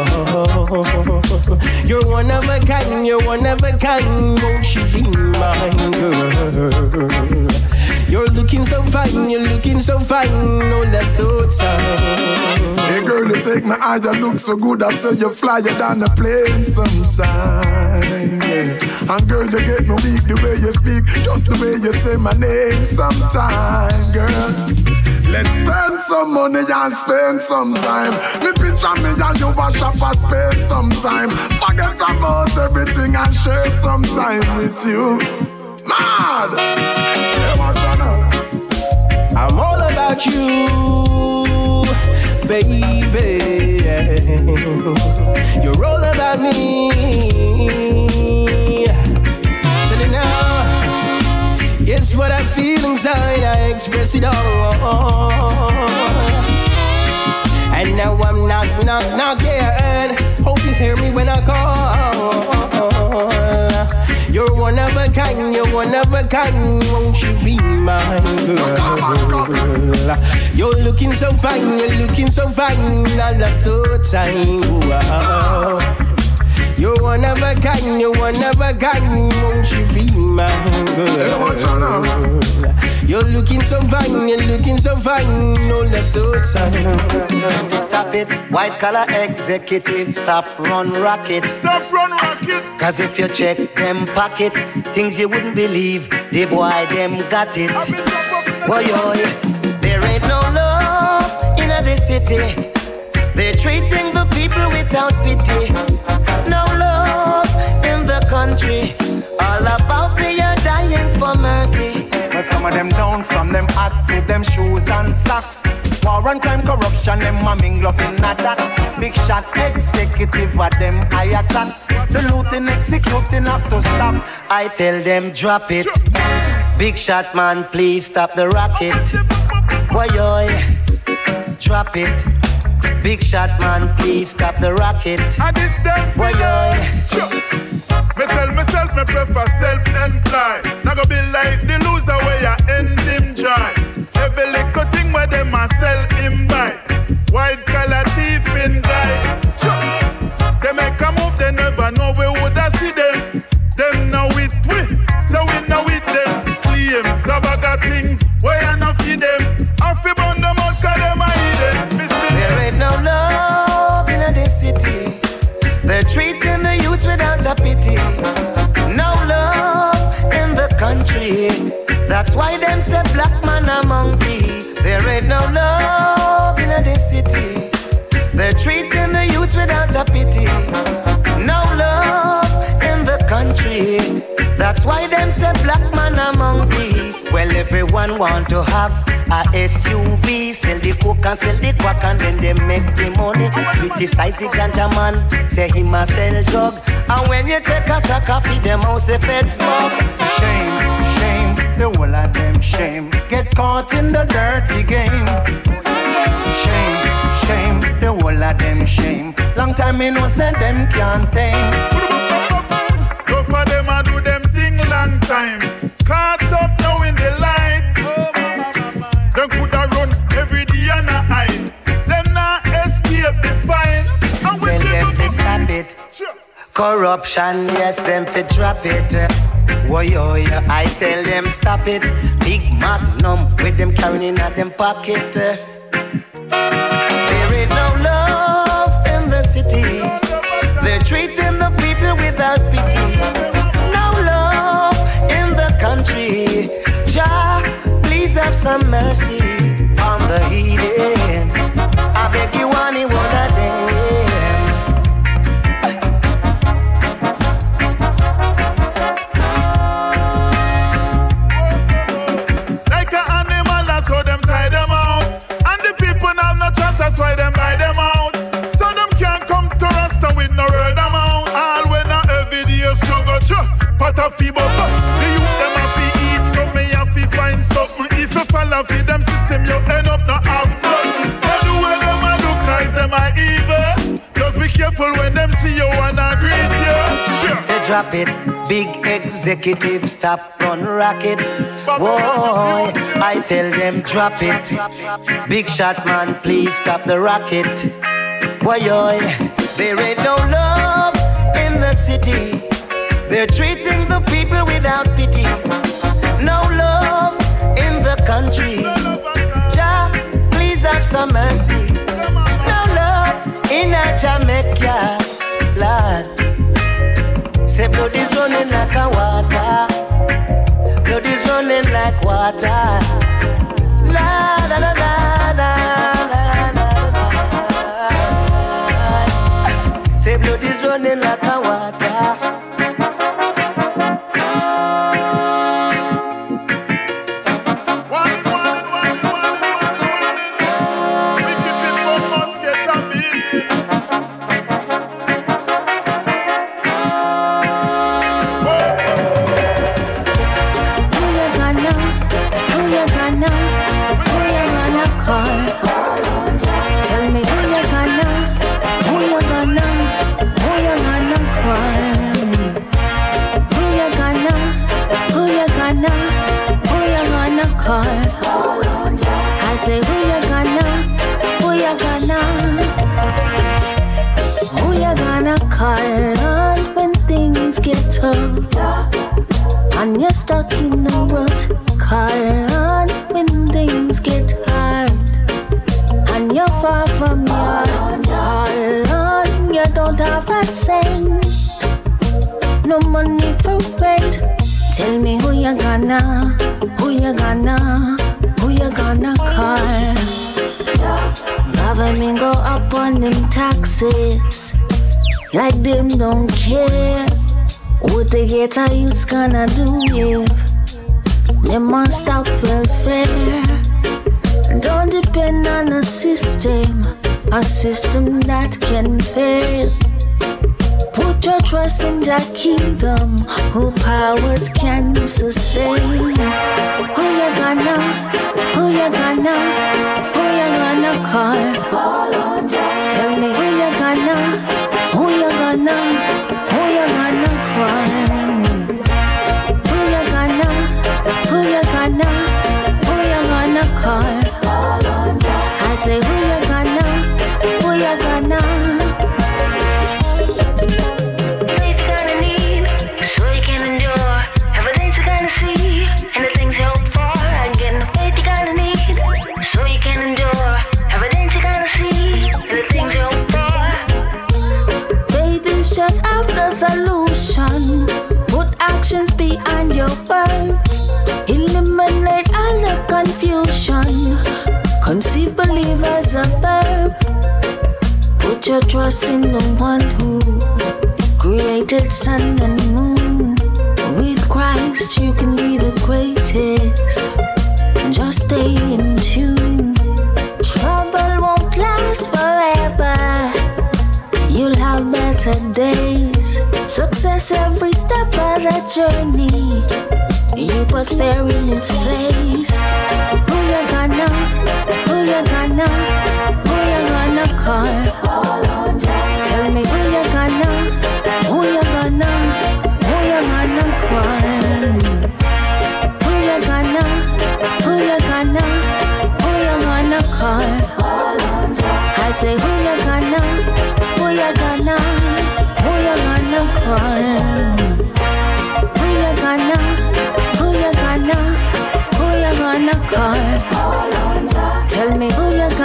You're one of a kind, you're one of a kind. Won't you be my girl? You're looking so fine, you're looking so fine. No left outside. Hey girl, you take my eyes, you look so good. I say you flyer down a plane sometime. Yeah. And girl, you get me weak the way you speak, just the way you say my name sometime, girl. Let's spend some money and spend some time. Me picture me and you a shop and spend some time. Forget about everything and share some time with you. Mad! I'm all about you, baby. You're all about me. Tell it now. Guess what I feel inside? I express it all. And now I'm knock, knock, knocking. Hope you hear me when I call. One of a kind, you're one of a kind. Won't you be my girl? You're looking so fine, you're looking so fine. I love the time. Wow. You're one of a kind, you're one of a kind. Won't you be my girl? You're looking so fine, you're looking so fine. No left outside. Stop it, white collar executive. Stop run rocket. Stop run rocket. Cause if you check them pocket, things you wouldn't believe, the boy them got it. Boy, boy, there ain't no love in the city. They're treating the people without pity. No love in the country. All about they are dying for mercy. Some of them down from them hat to them shoes and socks. War and crime, corruption, them a mingle up in a that. Big shot executive of them I attack. The looting, executing have to stop. I tell them drop it. Big shot man, please stop the rocket. Boy, drop it. Big shot man, please stop the rocket. And this them. Me tell myself me prefer self-employed. Now go be like the loser where you end him dry. Every little thing where them a sell him buy. White collar thief in guy. They make a move, they never know we woulda see them. Them now with we, so we now with them. Claims a bag of things where you not feed them. I fi burn them out 'cause them a see There ain't no love in this city. They're treating why them say black man among monkey. There ain't no love in this city. They're treating the youth without a pity. No love in the country. That's why them say black man among monkey. Well, everyone want to have a SUV, sell the coke and sell the crack and then they make the money. Criticize the ganja man, say him a sell drug. And when you take a sack of feed them house, the feds smoke. Shame, the whole of them shame. Get caught in the dirty game. Shame, shame, the whole of them shame. Long time me know say them can't tame. Go for them and do them thing long time. Caught up now in the light. Them coulda run every day and a hide. Them not escape the fine. And we Well, them stop it. Corruption, yes, them fi drop it. Whoa, yo, yo, I tell them stop it. Big magnum with them carrying in them pocket. There ain't no love in the city. They're treating the people without pity. No love in the country. Jah, please have some mercy on the heathen. I beg you, Pot of feeble, but the youth them have to eat, so me have to find something. If you follow for them system, you end up not have nothing. They do what them a do, cause them are evil. Just be careful when them see you and a greet you. Sure. Say drop it, big executive, stop run rocket. Boy, I tell them drop it. Big shot man, please stop the rocket. Boy, boy, there ain't no love in the city. They're treating the people without pity. No love in the country. Jah, please have some mercy. No love in a Jamaica, Lord. Say blood is running like a water. Blood is running like water. La la la la la. Say blood is running like a stuck in a rut. Call on when things get hard. And you're far from your Call on, you don't have a cent. No money for rent. Tell me who you gonna, who you gonna, who you gonna call. Government go up on them taxes. Like them don't care. What the ghetto youths gonna do if they must stop welfare? Don't depend on a system, a system that can fail. Put your trust in your kingdom, who powers can sustain. Who you gonna, who you gonna, who you gonna call? Tell me who you gonna, who you gonna, who you Put your trust in the one who created sun and moon. With Christ, you can be the greatest. Just stay in tune. Trouble won't last forever. You'll have better days. Success every step of the journey. You put fear in its place. Who you gonna, who you gonna, who you gonna call?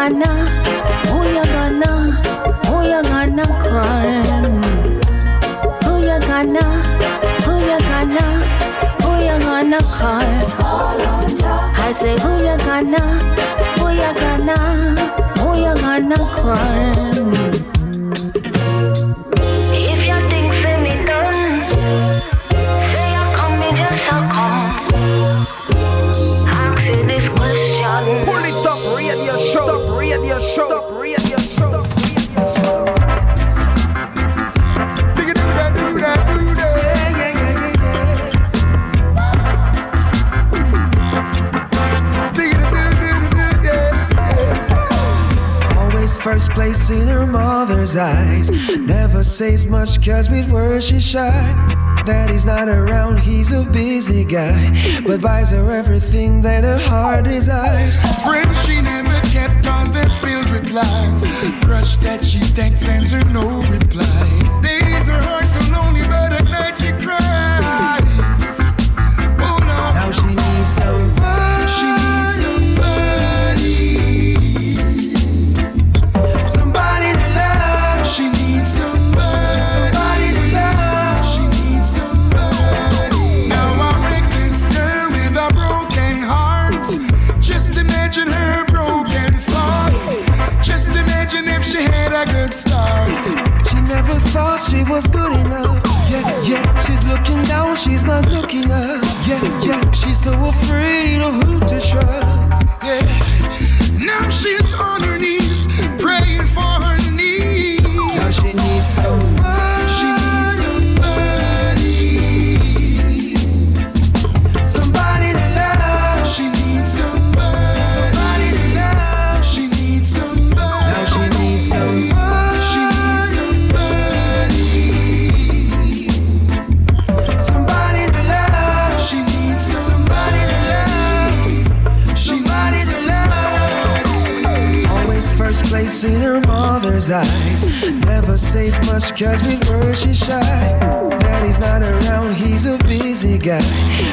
Gonna, who you gonna, who you gonna call? Who you gonna, who you gonna, who you gonna call? I say who you gonna, who you gonna, who you gonna call? Place in her mother's eyes. Never says much cause with words she's shy. That he's not around, he's a busy guy. But buys her everything that her heart desires. Friends she never kept cause they're filled with lies. Crush that she texts sends her no reply. not looking up. Yeah, yeah, she's so afraid of who to trust. Yeah, now she's on says much cause with words she's shy. Daddy's not around, he's a busy guy.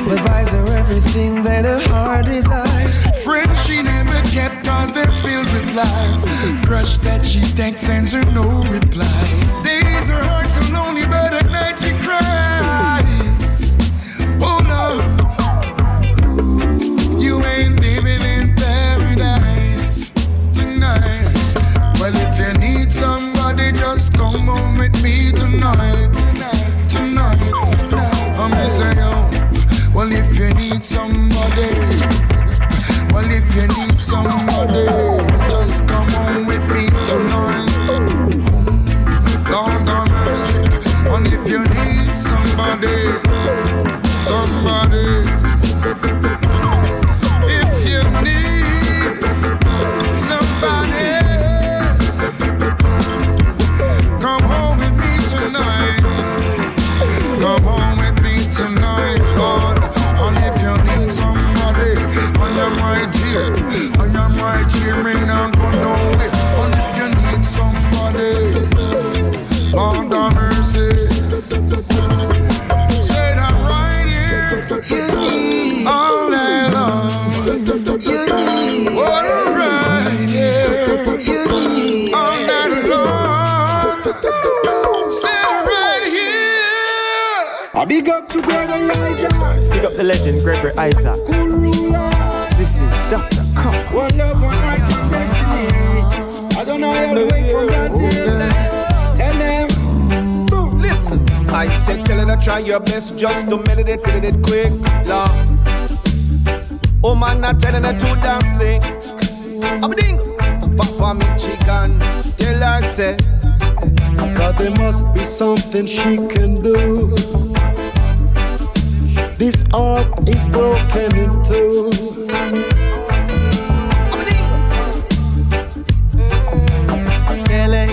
But buys her everything that her heart desires. Friends she never kept cause they're filled with lies. Crush that she thanks sends her no reply. Days her heart so lonely, but at night she cries. I am right here, me not go nowhere. And if you need somebody, Lord have mercy. Say that right here. You need all night long. You need what right here. You need all night long. Say it right here. I big up to Gregory Isaac. Big up the legend Gregory Isaac. Cool ruler. Dr. Cup. One love, one heart, one destiny. I don't know how to wait for Brazil. Tell them. Boom, listen. I said, tell her to try your best just to meditate it quick. Lord. Oh man, not telling her to dancing. I'm ding. Papa me chicken. Tell her, say. Cause there must be something she can do. This heart is broken in two.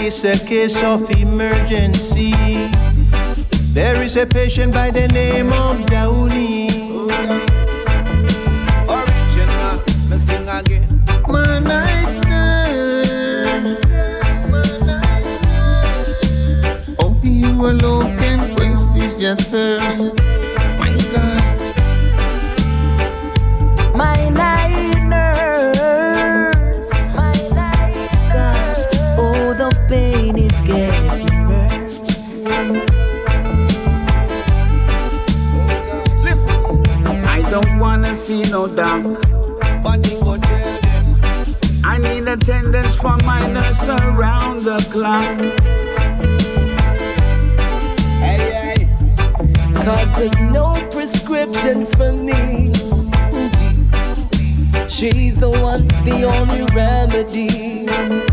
It's a case of emergency. There is a patient by the name of Downey. Original, me sing again. My you alone can. See no dark. I need attendance for my nurse around the clock. Cause there's no prescription for me. She's the one, the only remedy.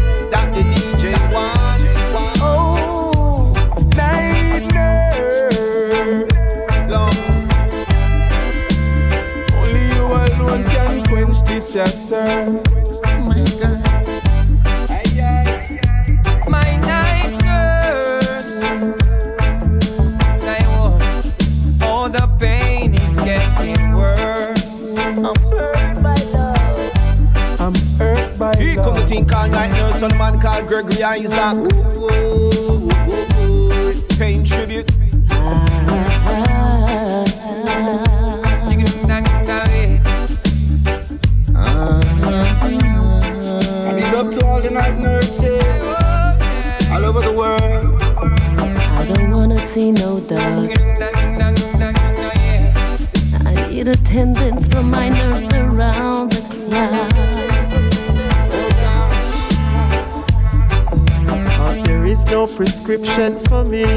Things called night a man called Gregory Isaac. Ooh, ooh, prescription for me.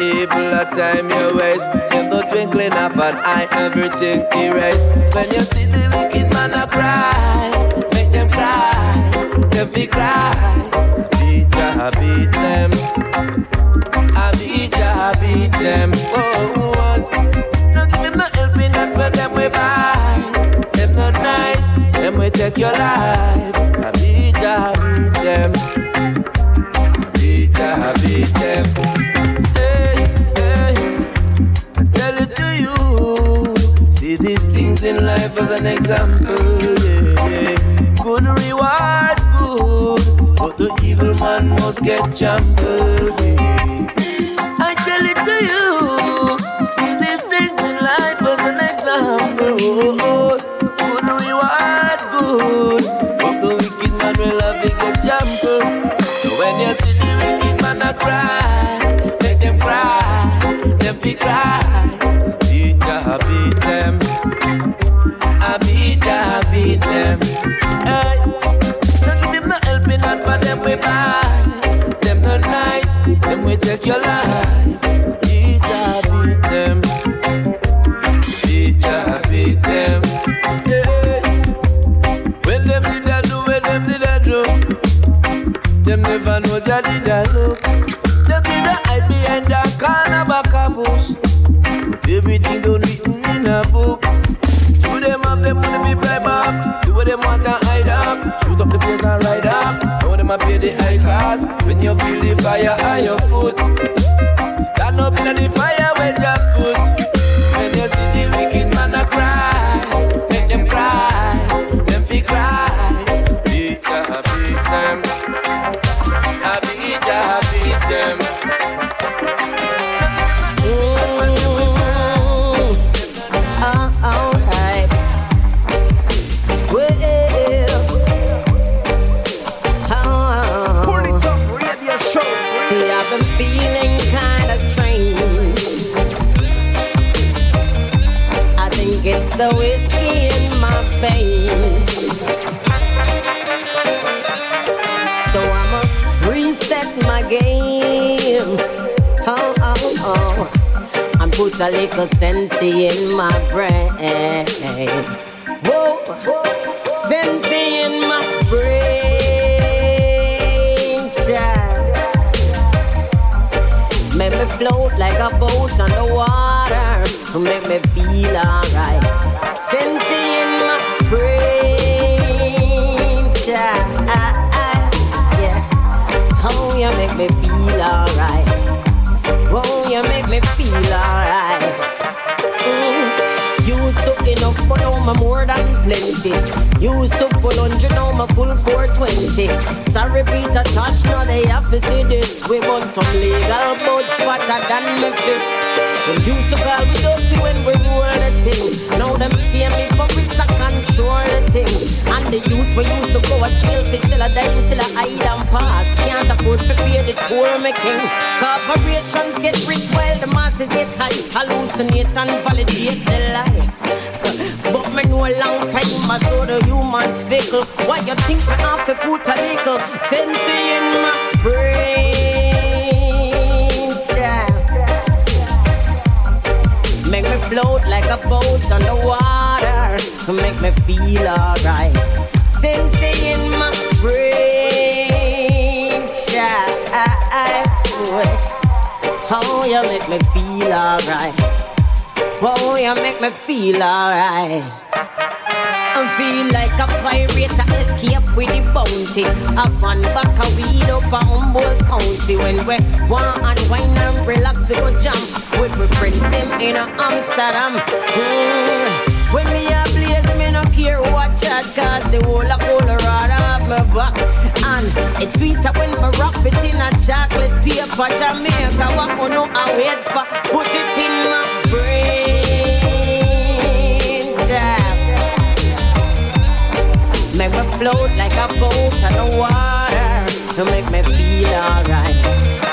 evil a time you waste. In the twinkling of an eye, everything erased. When you see the wicked man a cry, make them cry, them be cry. Abijah beat them, Abijah beat them. Oh, once. Don't give them no helping hand for them we buy. Them not nice, them we take your life. Abijah beat them, Abijah beat them. in life as an example. Yeah, yeah. Good rewards, good, but the evil man must get trampled. Yeah. I tell it to you, see these things in life as an example. Oh, oh. Good rewards, good, but the wicked man will have to get trampled. So when you see the wicked man a cry, make them cry, them fi cry. your life. the high When you feel the fire on your foot a little sense in my brain. Whoa, sense in my brain. Child. Make me float like a boat on the water. Make me feel alright. Sense in my brain. Child. Yeah. Oh, you make me feel alright. Oh, you make me feel alright. But now I'm more than plenty. Used to full hundred, now I'm full 420. Sorry, Peter Tosh, now they have to see this. We want some legal buds fatter than me fist. Them used to call we dirty when we roll the thing. Now them see me, it's a control the thing. And the youth we used to go a jail for still a dime, still a hide and pass. Can't afford to pay the tour making. Corporations get rich while the masses get high. Hallucinate and validate the lie. Me know a long time I saw the humans fickle. Why you think me have to put a little sense in my brain? child? Make me float like a boat on the water. Make me feel alright. Sense in my brain. child. Oh, you make me feel alright. Oh, you make me feel alright. I feel like a pirate to escape with the bounty. A van back a weed up a Humboldt County. When we want and wine and relax, we go jump with my friends them in a Amsterdam. Mm. When me a blaze, me no care what chat, cause the whole of Colorado my back. And it's sweeter when me wrap it in a chocolate paper. Jamaica, what you know I wait for? Put it in my brain, child. Make me float like a boat on the water. To make me feel alright.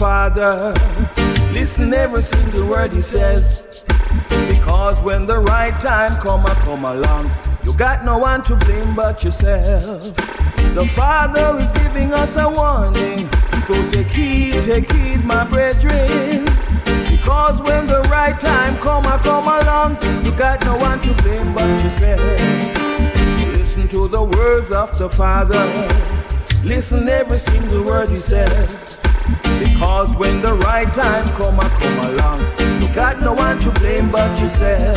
Father. Listen every single word He says. Because when the right time come, I come along. You got no one to blame but yourself. The Father is giving us a warning. So take heed, take heed, my brethren. Because when the right time come, I come along. You got no one to blame but yourself. So listen to the words of the Father. Listen every single word he says. Because when the right time come, I come along. You got no one to blame but yourself.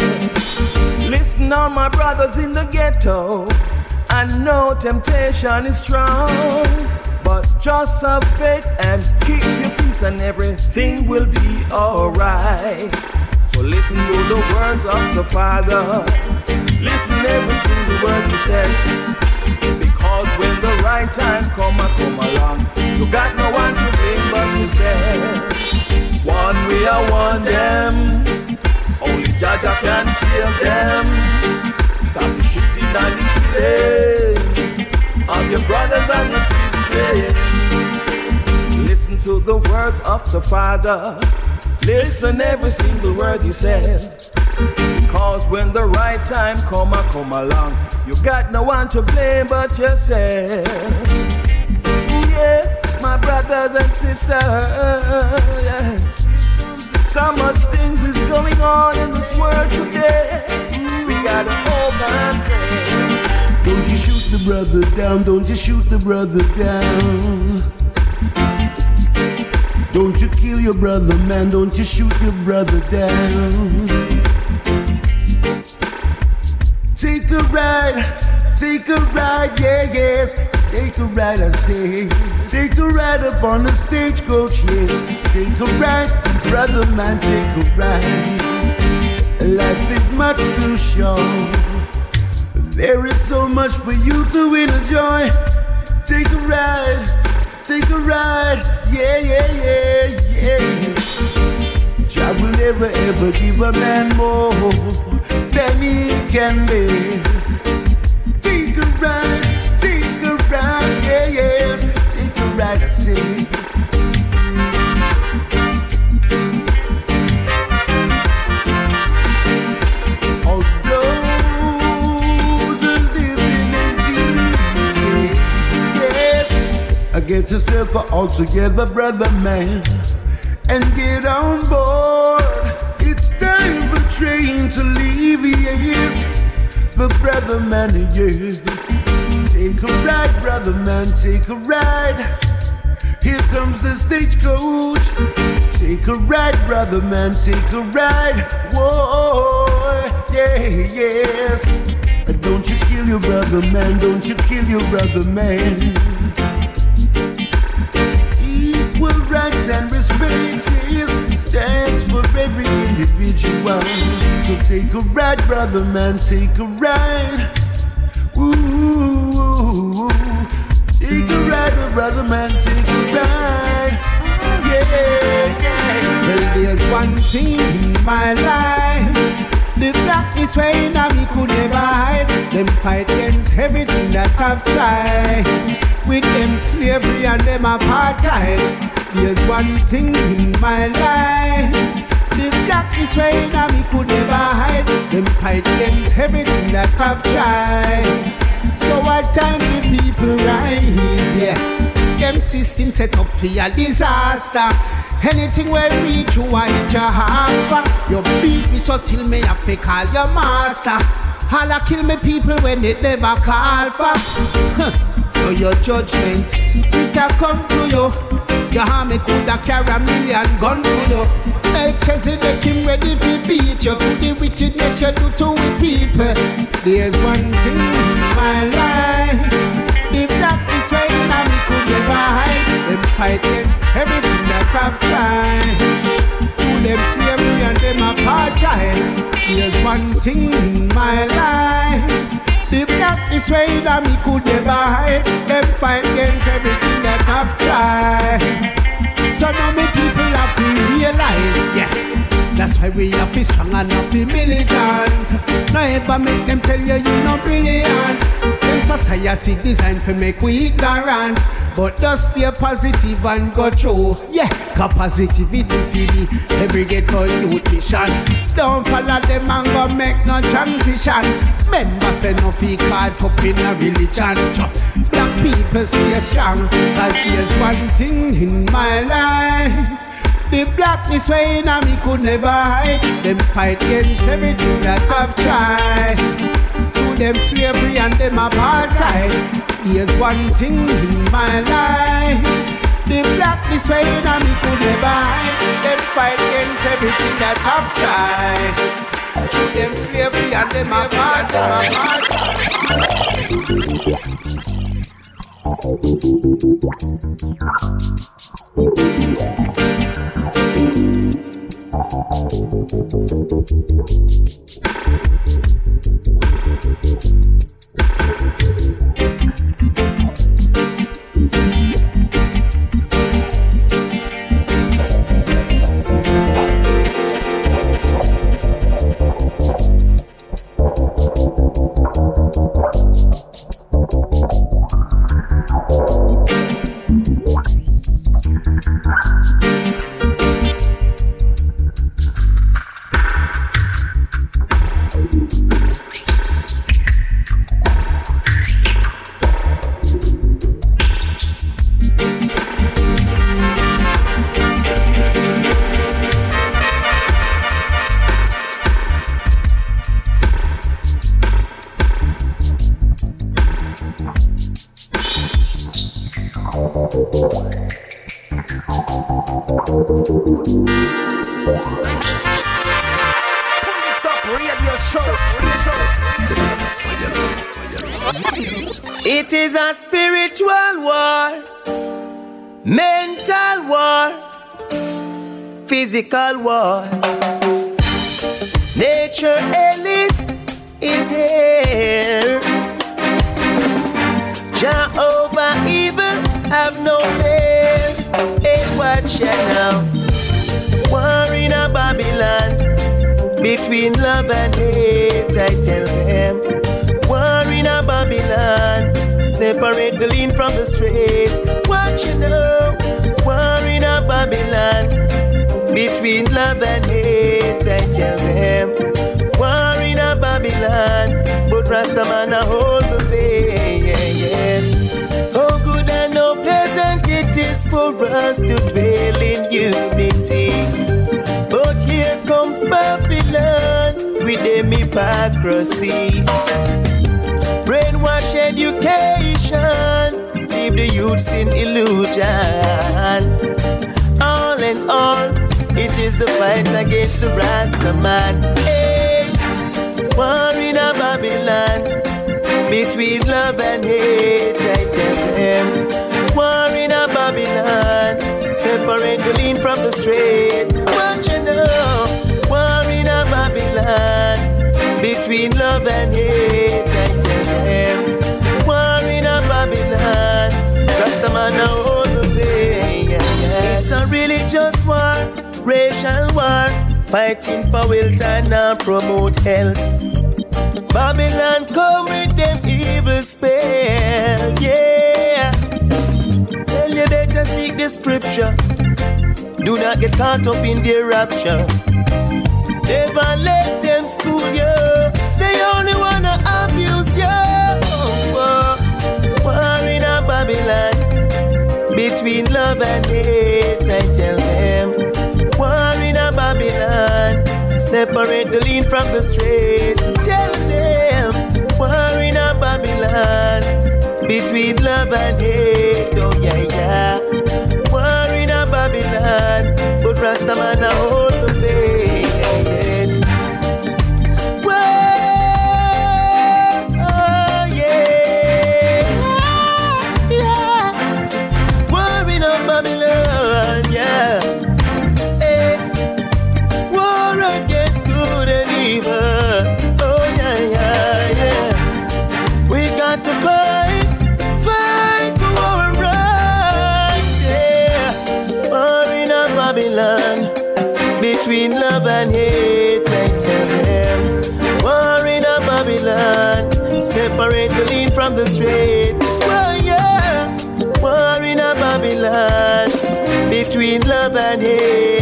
Listen on my brothers in the ghetto. I know temptation is strong. But just have faith and keep your peace and everything will be alright. So listen to the words of the Father. Listen every single word he says. Because when the right time come, I come along. You got no one yourself. One way I want them. Only Jah Jah can save them. Stop the shooting and the killing of your brothers and your sisters. Listen to the words of the Father. Listen every single word he says. Because when the right time come, I come along. You got no one to blame but yourself. Yeah, brothers and sisters. So much things is going on in this world today. We gotta and pray. Don't you shoot the brother down, don't you shoot the brother down. Don't you kill your brother, man, don't you shoot your brother down. Take a ride, take a ride, yeah, yes. Take a ride, I say. Take a ride up on the stagecoach, yes. Take a ride, brother man, take a ride. Life is much too short. There is so much for you to enjoy. Take a ride, take a ride, yeah, yeah, yeah, yeah. Jah will never ever give a man more than he can bear. Take a ride, yeah, yeah. Take a ride, I say. Yes, get yourself all together, brother man and get on board. It's time for train to leave, yes. The brother man, yeah. Take a ride, brother man, take a ride. Here comes the stagecoach. Take a ride, brother man, take a ride. Whoa, yeah, yes. Don't you kill your brother man, don't you kill your brother man equal rights and respect stands for every individual. So take a ride, brother man, take a ride. Ooh, take a ride, a ride. Yeah, yeah. Well, there's one thing in my life. The blackness way now me could never hide. Them fight against everything that I've tried. With them slavery and them apartheid. There's one thing in my life. The blackness way now me could never hide. Them fight against everything that I've tried. So what time the people rise, yeah. Them system set up for a disaster. Anything where reach you, I your hearts for. You beat me so till me have to call your master. Holla kill me people when they never call for. so your judgment, it a come to you. Your army coulda carry a million gun to you. Melchizedek him ready to beat you to the wickedness you do to we people. There's one thing in my life. The is way and we could never hide. Them fight against everything that I've tried. To them slavery apartheid. There's one thing in my life. The black is way that we could never hide. Them fight against everything that I've tried. So now me people have to realize, yeah. That's why we have to strong have to militant. No ever make them tell you you're not brilliant. Society designed to make we ignorant. But just stay positive and go through. Yeah, cause positivity for the every ghetto youth. Don't follow them and go make no transition. Remember say no fee caught up in a religion. Black people stay strong. Cause here's one thing in my life. The blackness way now me could never hide. Them fight against everything that I've tried. Them slavery and them apartheid. Here's one thing in my life. The blackness way now me could never. Them fight against everything that I've tried. To them slavery and them Stop physical war. Nature Ellis is here. Jehovah evil, have no fear. Hey, watch ya now. War in a Babylon between love and hate. I tell them. War in a Babylon. Separate the lean from the straight. Watch you know. War in a Babylon between love and hate. I tell them. War in a Babylon, but Rastaman a hold the pain. Yeah, yeah. Oh, good and no pleasant it is for us to dwell in unity. But here comes Babylon with them hypocrisy. Brainwash education, leave the youths in illusion. All in all, is the fight against the Rasta man. Hey, war in a Babylon between love and hate. I tell them, war in a Babylon, separate the lean from the straight. What you know, war in a Babylon between love and hate. I tell them, war in a Babylon, Rastaman hold the yeah. It's a war, racial war, fighting for wealth and uh, promote health. Babylon come with them evil spell, yeah. Tell you better seek the scripture. Do not get caught up in their rapture. Never let them school you. They only wanna abuse you. Oh, oh. War in a Babylon between love and hate. I tell them. Babylon. Separate the lean from the straight. Tell them. War in a Babylon between love and hate. Oh yeah yeah. War in a Babylon, but Rastaman a hold the. Oh yeah, war in a Babylon between love and hate.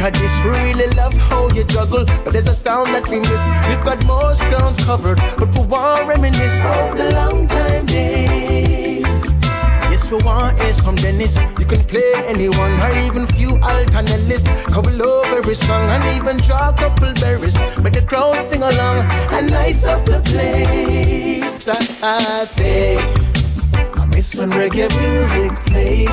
Had this. We really love how you juggle. But there's a sound that we miss. We've got most grounds covered. But we want reminisce about the long time days. Yes, we want hear some Dennis. You can play anyone or even few alternatives. Couple love every song and even draw a couple berries. But the crowd sing along and nice up the place. I, I say, I miss when reggae music played.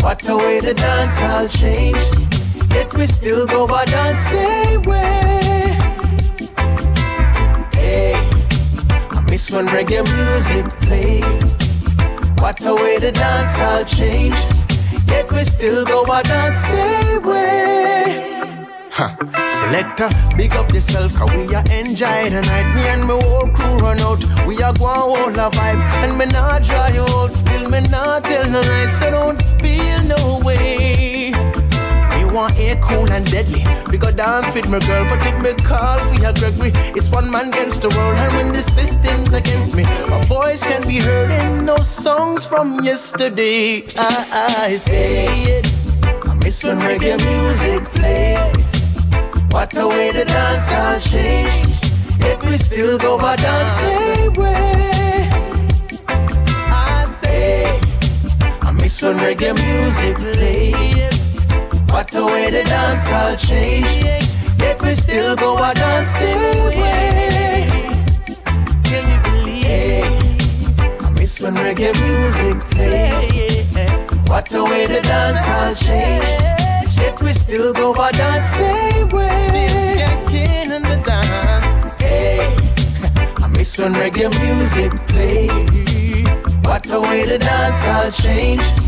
What a way the dance all changed. Yet we still go our dancing way. Hey, I miss when reggae music play. What a way the dance all changed. Yet we still go our dancing way. Huh. Selector, big up yourself, cause we are enjoy the night. Me and my whole crew run out. We are going hold a vibe, and me not dry out. can't tell no lies, so don't feel no way. Want air cool and deadly. We go dance with my girl, but if me call, we are Gregory. It's one man against the world, and when the system's against me, my voice can be heard in no songs from yesterday. I, I say it. I miss when reggae music play. What a way the dance all change. Yet we still go by dance same way. I say, I miss when reggae music play. What a way the dance all change. Yet we still go dance same way. Can you believe? I miss when reggae music play. What a way the dance all change. Yet we still go dance same way. Still in the dance. Hey, I miss when reggae music play. What a way the dance all change.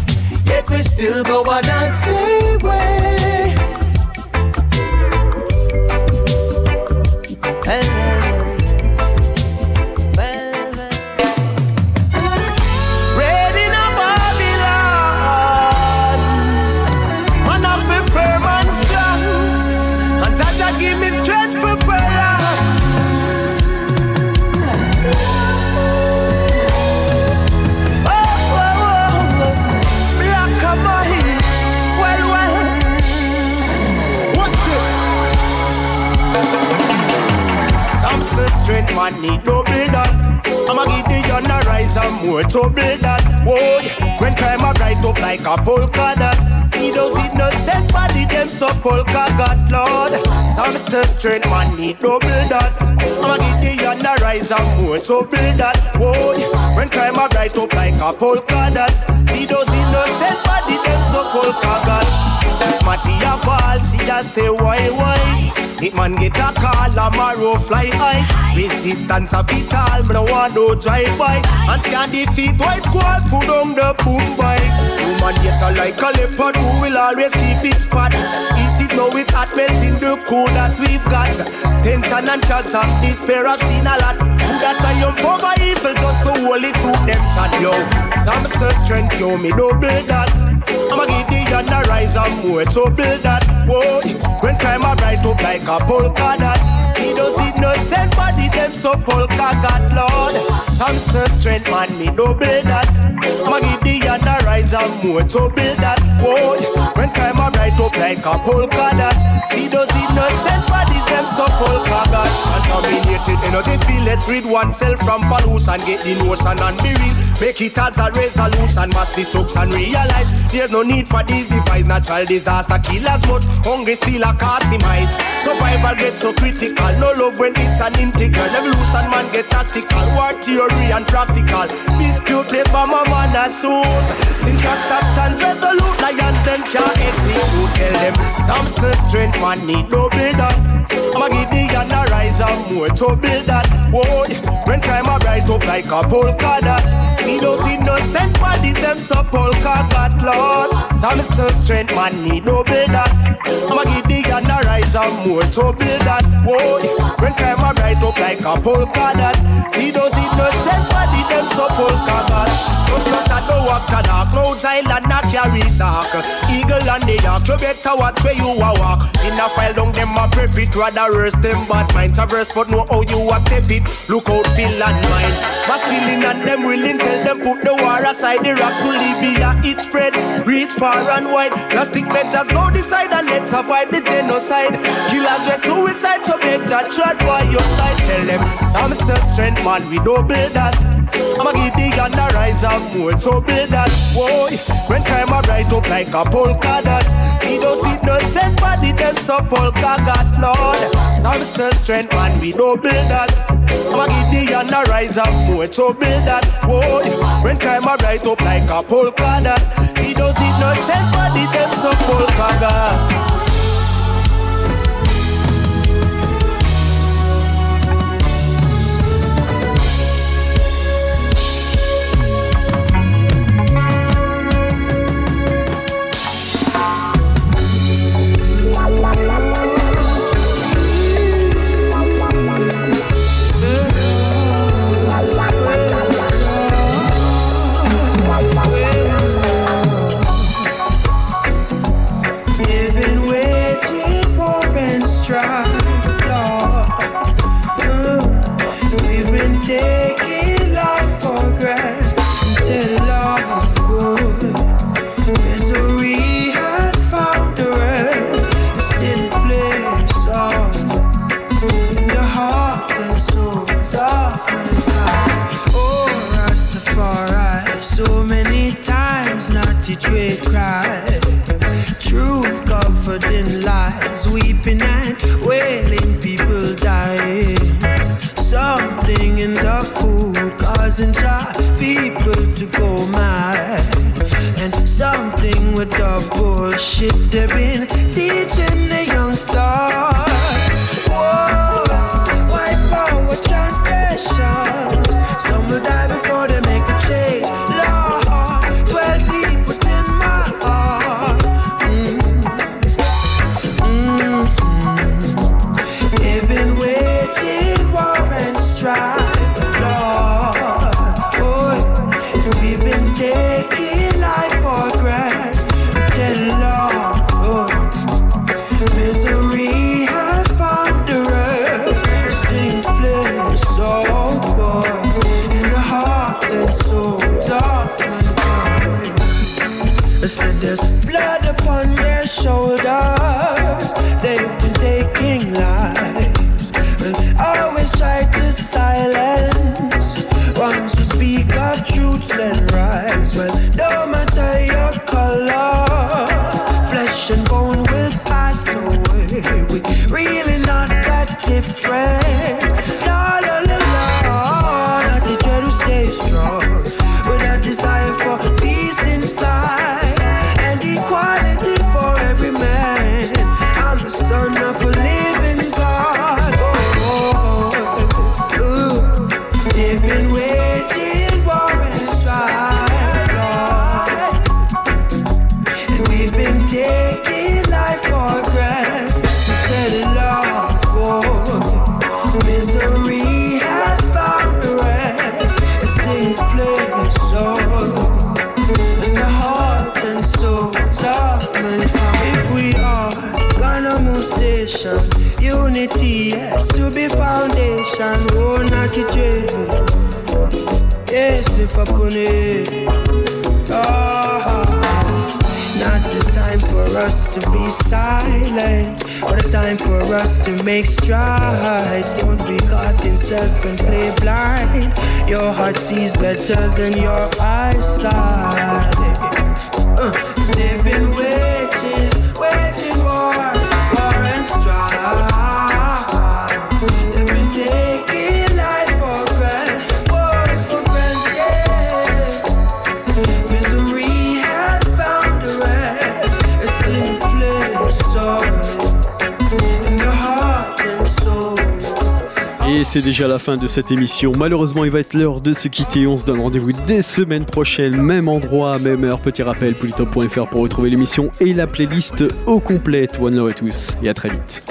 Yet we still go dance same way. Ready more build that. Whoa, when crime a bright up like a polka dot. See those innocent body them so polka got Lord. Some strength man need no that. I'ma give the a rise and more to build that. Whoa, when crime a bright up like a polka dot. See those innocent body them so polka got. Matty a ball, see a say why why. It man get a call, a marrow fly high. Resistance a vital, me no want no drive by. And scan the feet, white squall, put on the boom bike. Woman get a like a leopard, who will always keep it spot. Eat it now with hot melting the cool that we've got. Tension and cancer, despair I've seen a lot. Who that triumph over evil just to hold it to them chat yo. Some strength, yo, me build that. The a rise and more to build that. Whoa, when crime a bright up like a polka dot. See those innocent body them so polka got Lord. Some say strength man me build that. I'ma give the young a rise and more to build that. Whoa, when crime a bright up like a polka dot. See those innocent bodies them so polka got. Contaminated energy feel let's rid oneself from pollution. Get the notion and be real. Make it as a resolution. Mass destruction realize there's no need for these devices. Natural disaster kill as much. Hungry still a cause. Survival gets so critical. No love when it's an integral. Evolution man get tactical. War theory and practical. Dispute played by my man a suit. Since Rasta stands resolute, lions then can't execute. Tell them say strength man need no builder. I'ma give the and a rise and more to build that. Whoa, when crime a bright up like a polka dot. Me those innocent bodies them so polka got Lord. Some say strength man need no build that. I'ma give the and a rise and more to build that. Whoa, when crime a bright up like a polka dot. See those innocent bodies them so polka got. Just just a do walk the dark clouds island not carry sack. Eagle and the yak, you better watch where you a walk. In a file down them a prep rather worse them bad mind. Traverse but know how you a step it. Look out feel and mind. Masculine and them willing tell them put the war aside. The rock to Libya it spread, reach far and wide. Plastic measures no decide and let's avoid the genocide. Killers were suicide, so better tread by your side. Tell them some say strength man we don't build that. I'ma give the gun a rise up more to build that. Whoa, when crime a bright up like a polka dot. He don't see no send body them so polka got Lord. Some say strength man we don't build that. I'ma give the gun a rise up more to build that. Whoa, when crime a bright up like a polka dot. He don't see no send body them so polka got. Shit they've been teaching for us to make strides. Don't be caught in self and play blind. Your heart sees better than your eyesight. c'est déjà la fin de cette émission. Malheureusement, il va être l'heure de se quitter. On se donne rendez-vous des semaines prochaines, même endroit, même heure. Petit rappel, polytop.fr pour retrouver l'émission et la playlist au complète. One love à tous et à très vite.